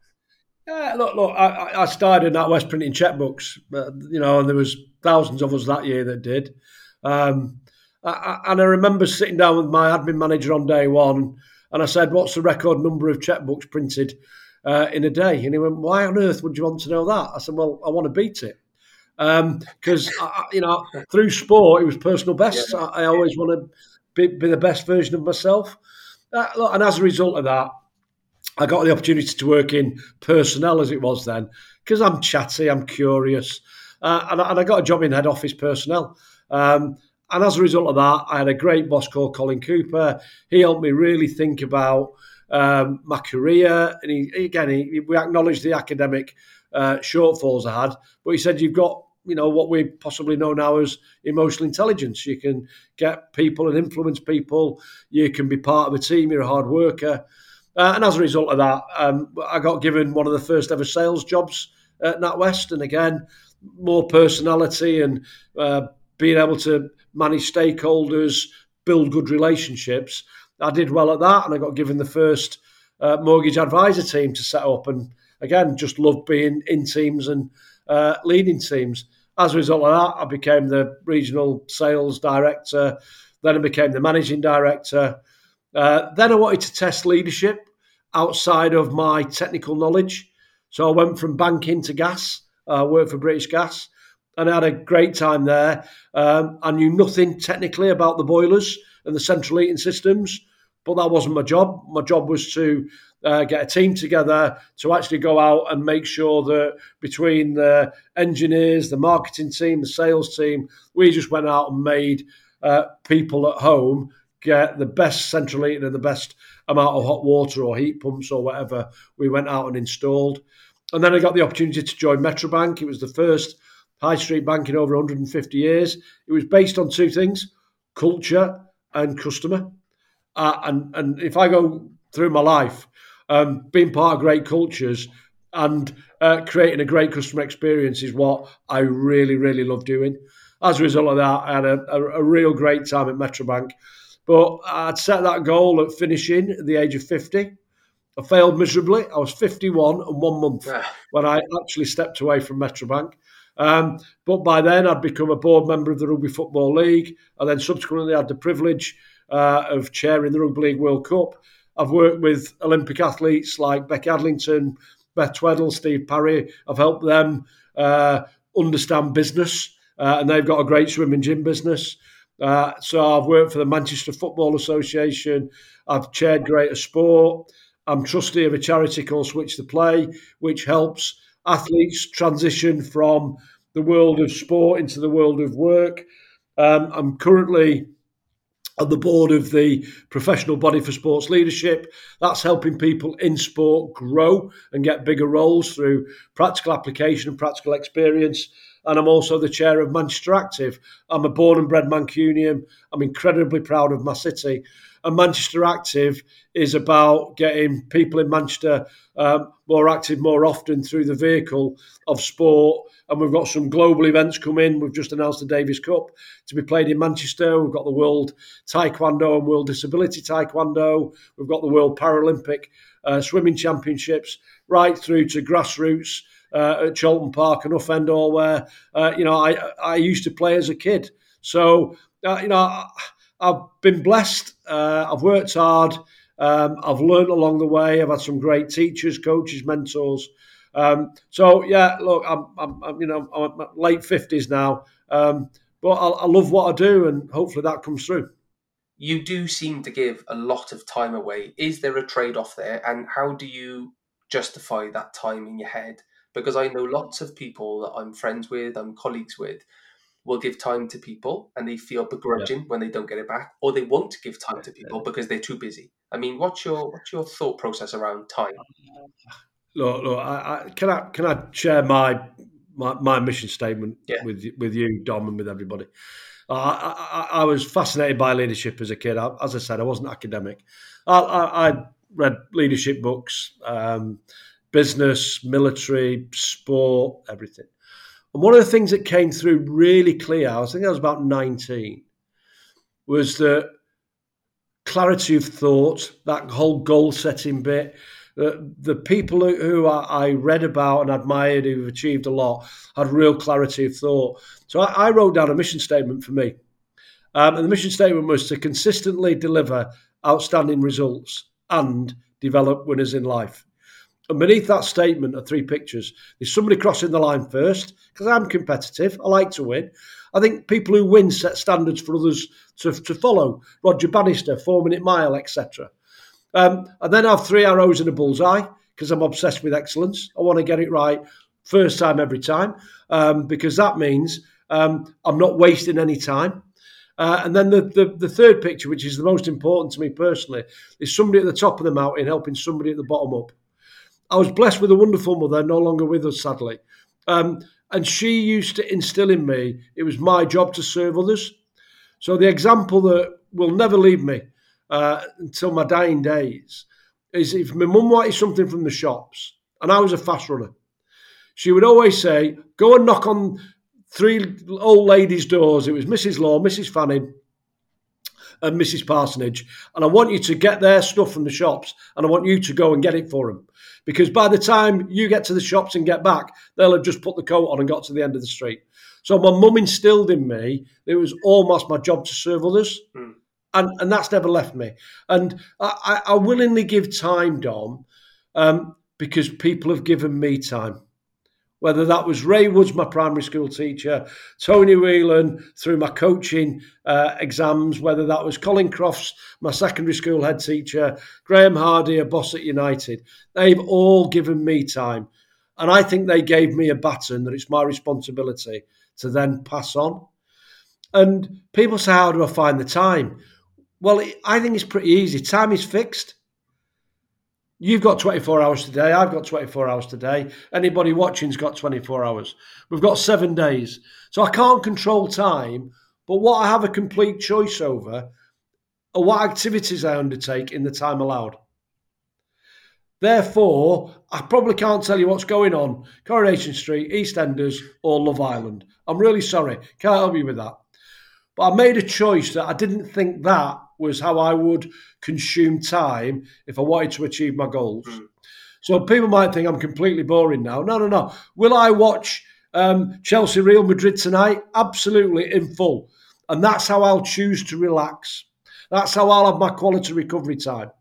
yeah, look, look. I, I started at West printing checkbooks, uh, you know, and there was thousands of us that year that did. Um, I, and I remember sitting down with my admin manager on day one, and I said, "What's the record number of checkbooks printed uh, in a day?" And he went, "Why on earth would you want to know that?" I said, "Well, I want to beat it." Because um, you know through sport it was personal best. Yeah. I, I, always want to be, be, the best version of myself, uh, and as a result of that, I got the opportunity to work in personnel as it was then because I'm chatty, I'm curious, uh, and, and, I got a job in head office personnel. Um, and as a result of that, I had a great boss called Colin Cooper. He helped me really think about um, my career, and he, again, he, we acknowledged the academic uh, shortfalls I had, but he said you've got you know what we possibly know now as emotional intelligence. You can get people and influence people. You can be part of a team. You're a hard worker, uh, and as a result of that, um, I got given one of the first ever sales jobs at NatWest, and again, more personality and uh, being able to manage stakeholders, build good relationships. I did well at that, and I got given the first uh, mortgage advisor team to set up and again, just loved being in teams and uh, leading teams. As a result of that, I became the regional sales director. Then I became the managing director. Uh, then I wanted to test leadership outside of my technical knowledge. So I went from banking to gas. I uh, worked for British Gas and I had a great time there. Um, I knew nothing technically about the boilers and the central heating systems, but that wasn't my job. My job was to uh, get a team together to actually go out and make sure that between the engineers, the marketing team, the sales team, we just went out and made uh, people at home get the best central heating and the best amount of hot water or heat pumps or whatever we went out and installed. And then I got the opportunity to join Metro Bank. It was the first high street bank in over 150 years. It was based on two things culture and customer. Uh, and, and if I go through my life, um, being part of great cultures and uh, creating a great customer experience is what I really, really love doing. As a result of that, I had a, a, a real great time at Metro Bank. But I'd set that goal at finishing at the age of 50. I failed miserably. I was 51 and one month when I actually stepped away from Metro Bank. Um, but by then, I'd become a board member of the Rugby Football League. And then subsequently I had the privilege uh, of chairing the Rugby League World Cup. I've worked with Olympic athletes like Becky Adlington, Beth Tweddle, Steve Parry. I've helped them uh, understand business, uh, and they've got a great swimming gym business. Uh, so I've worked for the Manchester Football Association. I've chaired Greater Sport. I'm trustee of a charity called Switch the Play, which helps athletes transition from the world of sport into the world of work. Um, I'm currently on the board of the professional body for sports leadership. That's helping people in sport grow and get bigger roles through practical application and practical experience. And I'm also the chair of Manchester Active. I'm a born and bred Mancunian. I'm incredibly proud of my city. And Manchester Active is about getting people in Manchester um, more active more often through the vehicle of sport. And we've got some global events coming. We've just announced the Davis Cup to be played in Manchester. We've got the World Taekwondo and World Disability Taekwondo. We've got the World Paralympic uh, Swimming Championships, right through to grassroots uh, at Chorlton Park and Uffendall, where uh, you know I I used to play as a kid. So uh, you know I've been blessed. Uh, I've worked hard. Um, I've learned along the way. I've had some great teachers, coaches, mentors. Um, so yeah, look, I'm, I'm, I'm, you know I'm late fifties now, um, but I, I love what I do, and hopefully that comes through. You do seem to give a lot of time away. Is there a trade off there, and how do you justify that time in your head? Because I know lots of people that I'm friends with, I'm colleagues with, will give time to people and they feel begrudging yeah. when they don't get it back, or they won't give time to people because they're too busy. I mean, what's your what's your thought process around time? Look, look, I, I, can I can I share my my, my mission statement yeah. with with you, Dom, and with everybody. I, I, I, was fascinated by leadership as a kid. as I said, I wasn't academic. I, I read leadership books, um, business, military, sport, everything. And one of the things that came through really clear, I think I was about 19, was that clarity of thought, that whole goal setting bit. The, the people who I read about and admired who've achieved a lot had real clarity of thought. So I, I wrote down a mission statement for me. Um, and the mission statement was to consistently deliver outstanding results and develop winners in life. And beneath that statement are three pictures. There's somebody crossing the line first, because I'm competitive. I like to win. I think people who win set standards for others to, to follow. Roger Bannister, four minute mile, etc. Um, and then I have three arrows in a bullseye because I'm obsessed with excellence. I want to get it right first time every time um, because that means um, I'm not wasting any time. Uh, and then the, the, the, third picture, which is the most important to me personally, is somebody at the top of the mountain helping somebody at the bottom up. I was blessed with a wonderful mother, no longer with us, sadly. Um, and she used to instill in me it was my job to serve others. So the example that will never leave me uh, until my dying days is if my mum wanted something from the shops, and I was a fast runner, she would always say, "Go and knock on three old ladies' doors." It was Mrs. Law, Mrs. Fanning, and Mrs. Parsonage, and I want you to get their stuff from the shops, and I want you to go and get it for them because by the time you get to the shops and get back, they'll have just put the coat on and got to the end of the street. So my mum instilled in me it was almost my job to serve others. Mm. And, and that's never left me. And I, I willingly give time, Dom, um, because people have given me time whether that was Ray Woods, my primary school teacher, Tony Whelan through my coaching uh, exams, whether that was Colin Crofts, my secondary school head teacher, Graham Hardy, a boss at United. They've all given me time. And I think they gave me a baton that it's my responsibility to then pass on. And people say, How do I find the time? Well, I think it's pretty easy. Time is fixed. You've got 24 hours today. I've got 24 hours today. Anybody watching's got 24 hours. We've got seven days. So I can't control time, but what I have a complete choice over are what activities I undertake in the time allowed. Therefore, I probably can't tell you what's going on Coronation Street, EastEnders, or Love Island. I'm really sorry. Can't help you with that. But I made a choice that I didn't think that was how I would consume time if I wanted to achieve my goals. Mm. So people might think I'm completely boring now. No, no, no. Will I watch um, Chelsea Real Madrid tonight? Absolutely, in full. And that's how I'll choose to relax. That's how I'll have my quality recovery time.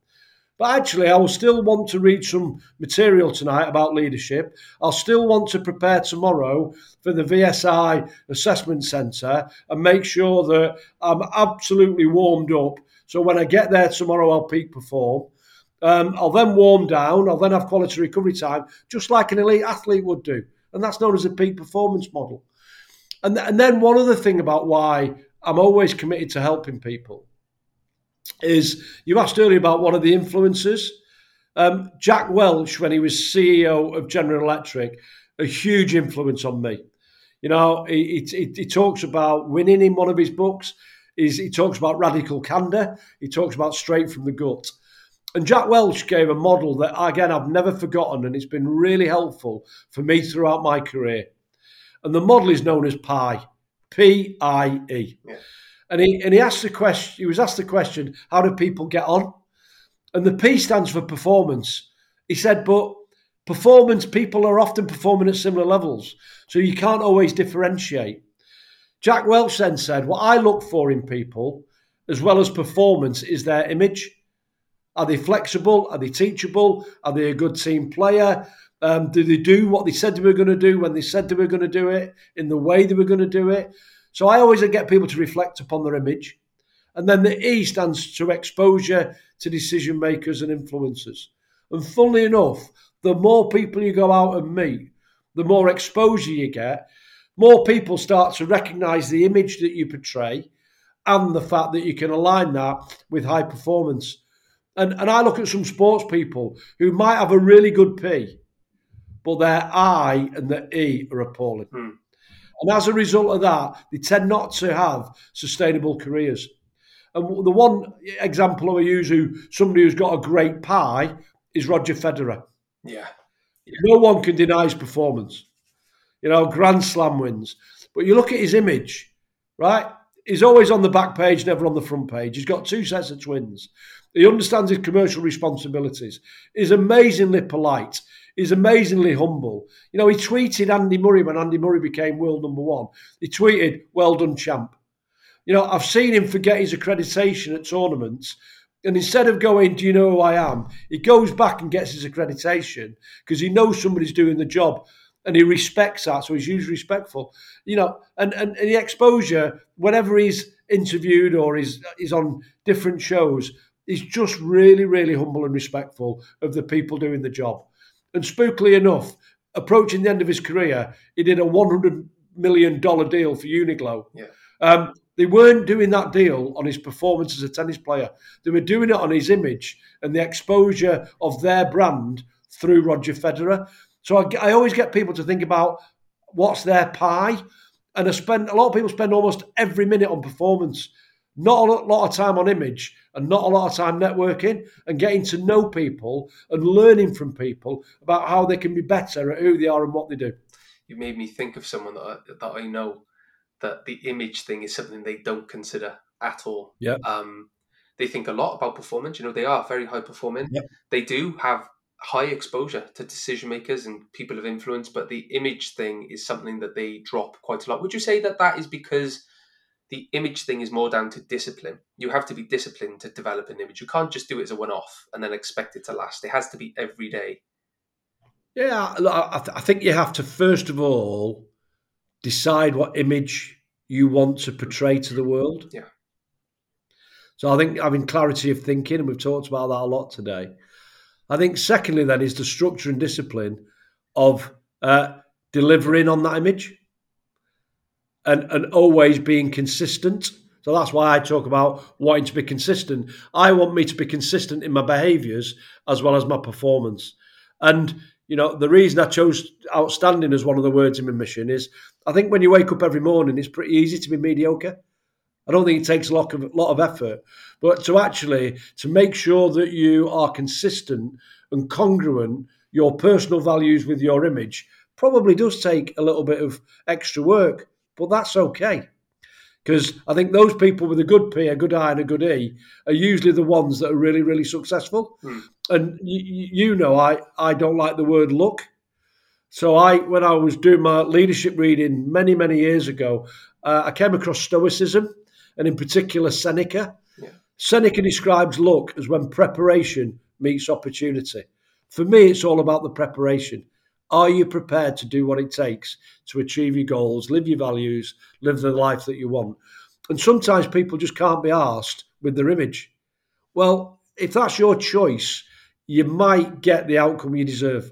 But actually, I will still want to read some material tonight about leadership. I'll still want to prepare tomorrow for the VSI assessment centre and make sure that I'm absolutely warmed up so when I get there tomorrow, I'll peak perform. Um, I'll then warm down. I'll then have quality recovery time, just like an elite athlete would do. And that's known as a peak performance model. And, th- and then one other thing about why I'm always committed to helping people is you asked earlier about one of the influences. Um, Jack Welch, when he was CEO of General Electric, a huge influence on me. You know, he, he, he talks about winning in one of his books is he talks about radical candor. He talks about straight from the gut. And Jack Welch gave a model that, again, I've never forgotten, and it's been really helpful for me throughout my career. And the model is known as PIE, P I E. And he and he asked the question. He was asked the question, "How do people get on?" And the P stands for performance. He said, "But performance, people are often performing at similar levels, so you can't always differentiate." Jack Welch then said, What I look for in people, as well as performance, is their image. Are they flexible? Are they teachable? Are they a good team player? Um, do they do what they said they were going to do when they said they were going to do it in the way they were going to do it? So I always get people to reflect upon their image. And then the E stands to exposure to decision makers and influencers. And funnily enough, the more people you go out and meet, the more exposure you get, more people start to recognize the image that you portray and the fact that you can align that with high performance. And, and I look at some sports people who might have a really good P, but their I and their E are appalling. Hmm. And as a result of that, they tend not to have sustainable careers. And the one example I use who somebody who's got a great pie is Roger Federer. Yeah. yeah. No one can deny his performance you know, Grand Slam wins. But you look at his image, right? He's always on the back page, never on the front page. He's got two sets of twins. He understands his commercial responsibilities. He's amazingly polite. He's amazingly humble. You know, he tweeted Andy Murray when Andy Murray became world number one. He tweeted, Well done, champ. You know, I've seen him forget his accreditation at tournaments. And instead of going, Do you know who I am? He goes back and gets his accreditation because he knows somebody's doing the job and he respects that, so he's usually respectful. You know, and, and, and the exposure, whenever he's interviewed or he's, he's on different shows, he's just really, really humble and respectful of the people doing the job. And spookily enough, approaching the end of his career, he did a $100 million deal for Uniqlo. Yeah. Um, they weren't doing that deal on his performance as a tennis player. They were doing it on his image and the exposure of their brand through Roger Federer. So I, I always get people to think about what's their pie. And I spend a lot of people spend almost every minute on performance, not a lot of time on image, and not a lot of time networking and getting to know people and learning from people about how they can be better at who they are and what they do. You made me think of someone that I, that I know that the image thing is something they don't consider at all. Yeah. Um, they think a lot about performance. You know, they are very high performing. Yep. They do have high exposure to decision makers and people of influence, but the image thing is something that they drop quite a lot. Would you say that that is because the image thing is more down to discipline? You have to be disciplined to develop an image. You can't just do it as a one off and then expect it to last. It has to be every day. Yeah, I, th- I think you have to first of all decide what image you want to portray to the world. Yeah. So I think having clarity of thinking, and we've talked about that a lot today. I think secondly, then is the structure and discipline of uh, delivering on that image, and and always being consistent. So that's why I talk about wanting to be consistent. I want me to be consistent in my behaviours as well as my performance. And you know, the reason I chose outstanding as one of the words in my mission is I think when you wake up every morning, it's pretty easy to be mediocre. I don't think it takes a lot of lot of effort, but to actually to make sure that you are consistent and congruent, your personal values with your image probably does take a little bit of extra work, but that's okay. Because I think those people with a good P, a good I, and a good E are usually the ones that are really, really successful. Hmm. And you, you know, I, I don't like the word luck. So I, when I was doing my leadership reading many, many years ago, uh, I came across Stoicism, and in particular Seneca. Yeah. Seneca describes luck as when preparation meets opportunity. For me, it's all about the preparation. Are you prepared to do what it takes to achieve your goals, live your values, live the life that you want? And sometimes people just can't be asked with their image. Well, if that's your choice, you might get the outcome you deserve.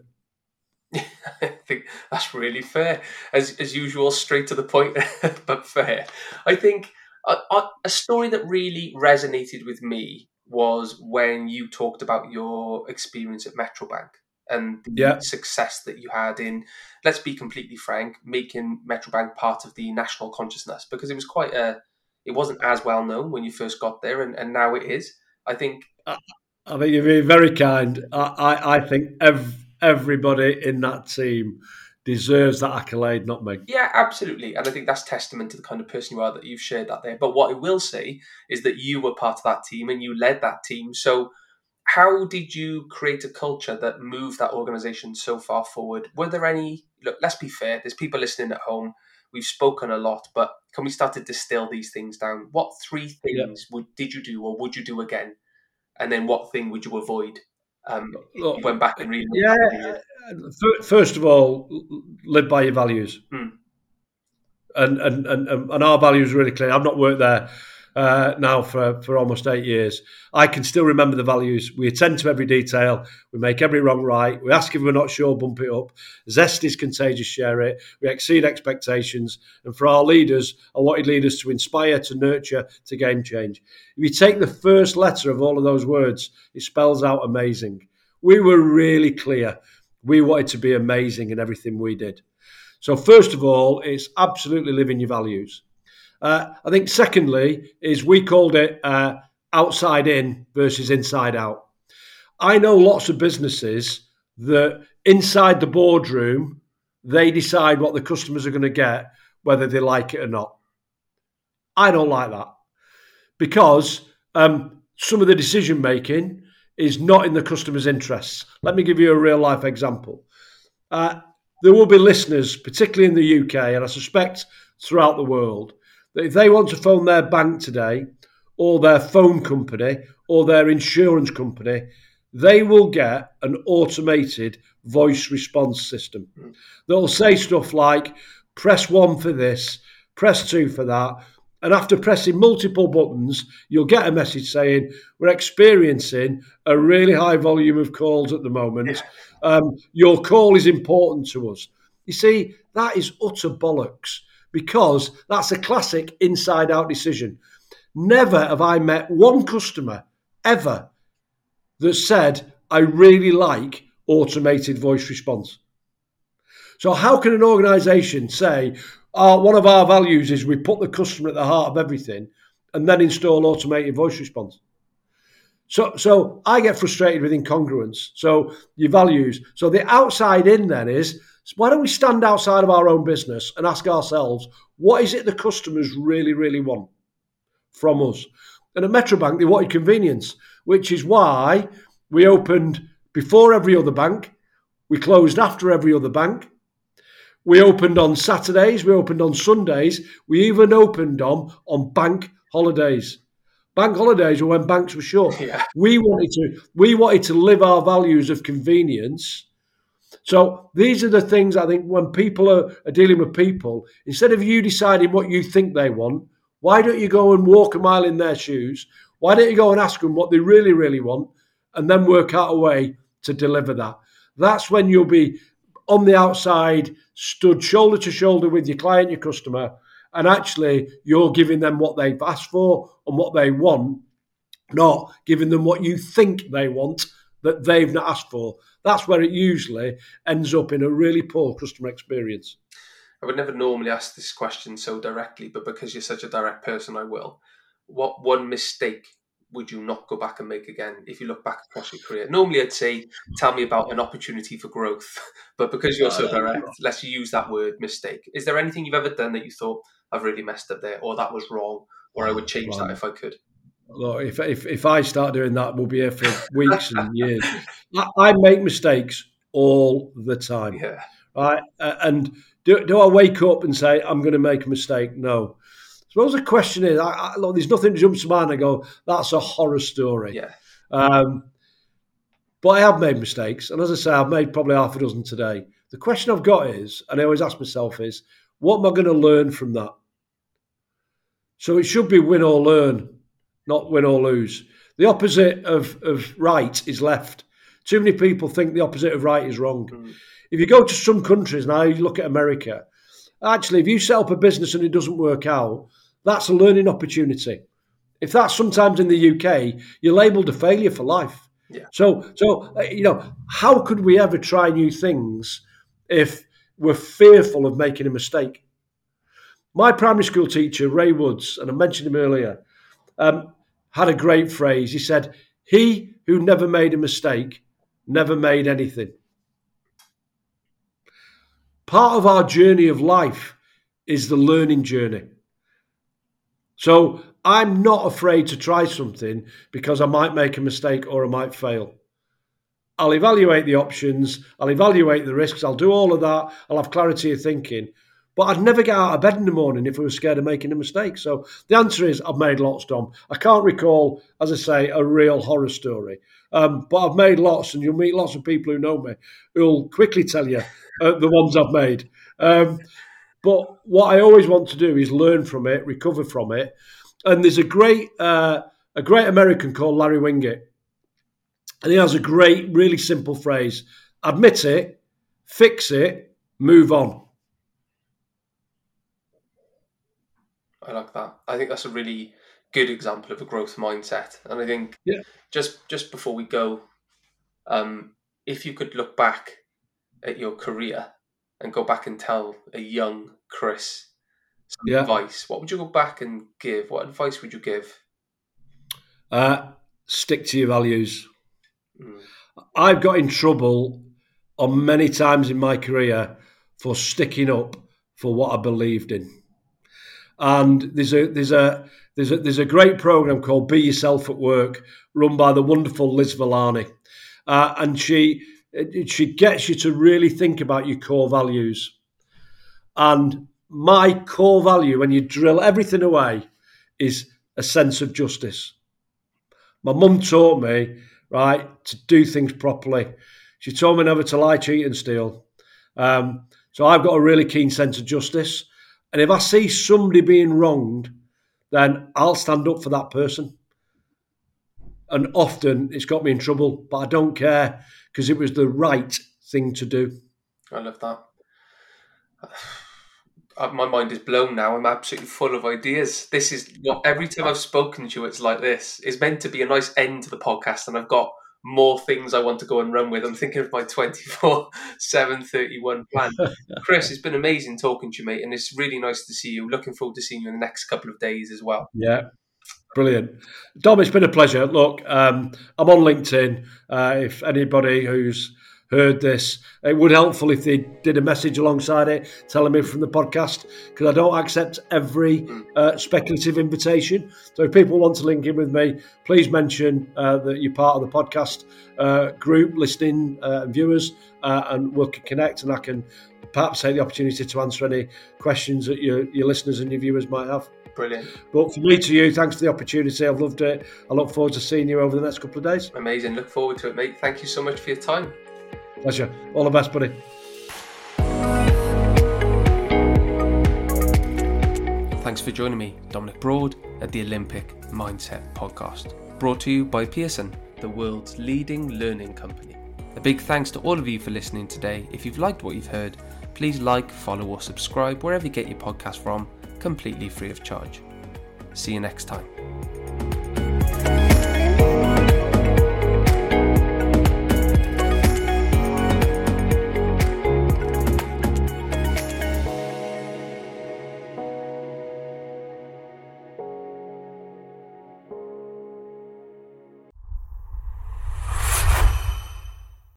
I think that's really fair. As as usual, straight to the point, but fair. I think a, a story that really resonated with me was when you talked about your experience at Metro Bank and the yeah. success that you had in, let's be completely frank, making Metro Bank part of the national consciousness because it was quite a, it wasn't as well known when you first got there, and, and now it is. I think. I, I think you're being very kind. I, I, I think ev- everybody in that team deserves that accolade, not me. Yeah, absolutely. And I think that's testament to the kind of person you are that you've shared that there. But what I will say is that you were part of that team and you led that team. So how did you create a culture that moved that organization so far forward? Were there any look, let's be fair, there's people listening at home. We've spoken a lot, but can we start to distill these things down? What three things yeah. would did you do or would you do again? And then what thing would you avoid? Um, Look, you went back and read. Yeah, first of all, live by your values. Hmm. And, and, and, and our values are really clear. I've not worked there uh, now for, for almost eight years. I can still remember the values. We attend to every detail. We make every wrong right. We ask if we're not sure, bump it up. Zest is contagious, share it. We exceed expectations. And for our leaders, I wanted leaders to inspire, to nurture, to game change. If you take the first letter of all of those words, it spells out amazing. We were really clear we wanted to be amazing in everything we did. So, first of all, it's absolutely living your values. Uh, I think, secondly, is we called it uh, outside in versus inside out. I know lots of businesses that inside the boardroom, they decide what the customers are going to get, whether they like it or not. I don't like that because um, some of the decision making is not in the customer's interests. Let me give you a real life example. Uh, there will be listeners, particularly in the UK, and I suspect throughout the world, that if they want to phone their bank today, or their phone company, or their insurance company, they will get an automated voice response system that'll say stuff like, press one for this, press two for that, and after pressing multiple buttons, you'll get a message saying, We're experiencing a really high volume of calls at the moment. Um, your call is important to us. You see, that is utter bollocks because that's a classic inside out decision. Never have I met one customer ever that said, I really like automated voice response. So, how can an organization say, our, one of our values is we put the customer at the heart of everything and then install automated voice response. So, so I get frustrated with incongruence. So your values. So the outside in then is why don't we stand outside of our own business and ask ourselves what is it the customers really, really want from us? And at Metro Bank, they wanted convenience, which is why we opened before every other bank. We closed after every other bank. We opened on Saturdays. We opened on Sundays. We even opened on on bank holidays. Bank holidays were when banks were shut. Yeah. We wanted to we wanted to live our values of convenience. So these are the things I think when people are, are dealing with people, instead of you deciding what you think they want, why don't you go and walk a mile in their shoes? Why don't you go and ask them what they really, really want and then work out a way to deliver that? That's when you'll be on the outside, stood shoulder to shoulder with your client, your customer, and actually you're giving them what they've asked for and what they want, not giving them what you think they want that they've not asked for. That's where it usually ends up in a really poor customer experience. I would never normally ask this question so directly, but because you're such a direct person, I will. What one mistake would you not go back and make again if you look back across your career? Normally, I'd say, tell me about an opportunity for growth. But because you're so direct, let's use that word mistake. Is there anything you've ever done that you thought, I've really messed up there, or that was wrong, or I would change that if I could? Look, if, if, if I start doing that, we'll be here for weeks and years. I, I, make mistakes all the time. Yeah. Right. Uh, and do, do I wake up and say, I'm going to make a mistake? No. Suppose the question is, I, I, look, there's nothing jumps to mind. I go, that's a horror story. Yeah. Um, but I have made mistakes. And as I say, I've made probably half a dozen today. The question I've got is, and I always ask myself is, what am I going to learn from that? So it should be win or learn, not win or lose. The opposite of, of right is left. Too many people think the opposite of right is wrong. Mm. If you go to some countries now, you look at America, actually, if you set up a business and it doesn't work out, that's a learning opportunity. If that's sometimes in the UK, you're labelled a failure for life. Yeah. So, so uh, you know, how could we ever try new things if we're fearful of making a mistake? My primary school teacher, Ray Woods, and I mentioned him earlier, um, had a great phrase. He said, "He who never made a mistake never made anything." Part of our journey of life is the learning journey. So I'm not afraid to try something because I might make a mistake or I might fail. I'll evaluate the options, I'll evaluate the risks, I'll do all of that, I'll have clarity of thinking. But I'd never get out of bed in the morning if I was scared of making a mistake. So the answer is I've made lots, Dom. I can't recall, as I say, a real horror story. Um, but I've made lots, and you'll meet lots of people who know me who'll quickly tell you uh, the ones I've made. Um, but what I always want to do is learn from it, recover from it. And there's a great uh, a great American called Larry Winget, and he has a great, really simple phrase: admit it, fix it, move on. I like that. I think that's a really good example of a growth mindset. And I think yeah. just just before we go, um, if you could look back at your career and go back and tell a young Chris some yeah. advice, what would you go back and give? What advice would you give? Uh, stick to your values. Mm. I've got in trouble on many times in my career for sticking up for what I believed in. And there's a there's a there's a there's a great program called Be Yourself at Work, run by the wonderful Liz Villani, uh, and she she gets you to really think about your core values. And my core value, when you drill everything away, is a sense of justice. My mum taught me, right, to do things properly. She told me never to lie, cheat, and steal. Um, so I've got a really keen sense of justice. And if I see somebody being wronged, then I'll stand up for that person. And often it's got me in trouble, but I don't care because it was the right thing to do. I love that. My mind is blown now. I'm absolutely full of ideas. This is what every time I've spoken to you, it's like this. It's meant to be a nice end to the podcast, and I've got more things I want to go and run with. I'm thinking of my 24 7 31 plan. Chris, it's been amazing talking to you, mate, and it's really nice to see you. Looking forward to seeing you in the next couple of days as well. Yeah. Brilliant. Dom, it's been a pleasure. Look, um, I'm on LinkedIn. Uh, if anybody who's heard this. It would helpful if they did a message alongside it telling me from the podcast because I don't accept every uh, speculative invitation. So if people want to link in with me, please mention uh, that you're part of the podcast uh, group, listening uh, viewers, uh, and we can connect and I can perhaps take the opportunity to answer any questions that your, your listeners and your viewers might have. Brilliant. But for me to you, thanks for the opportunity. I've loved it. I look forward to seeing you over the next couple of days. Amazing. Look forward to it, mate. Thank you so much for your time. Pleasure. All the best, buddy. Thanks for joining me, Dominic Broad, at the Olympic Mindset Podcast, brought to you by Pearson, the world's leading learning company. A big thanks to all of you for listening today. If you've liked what you've heard, please like, follow, or subscribe wherever you get your podcast from, completely free of charge. See you next time.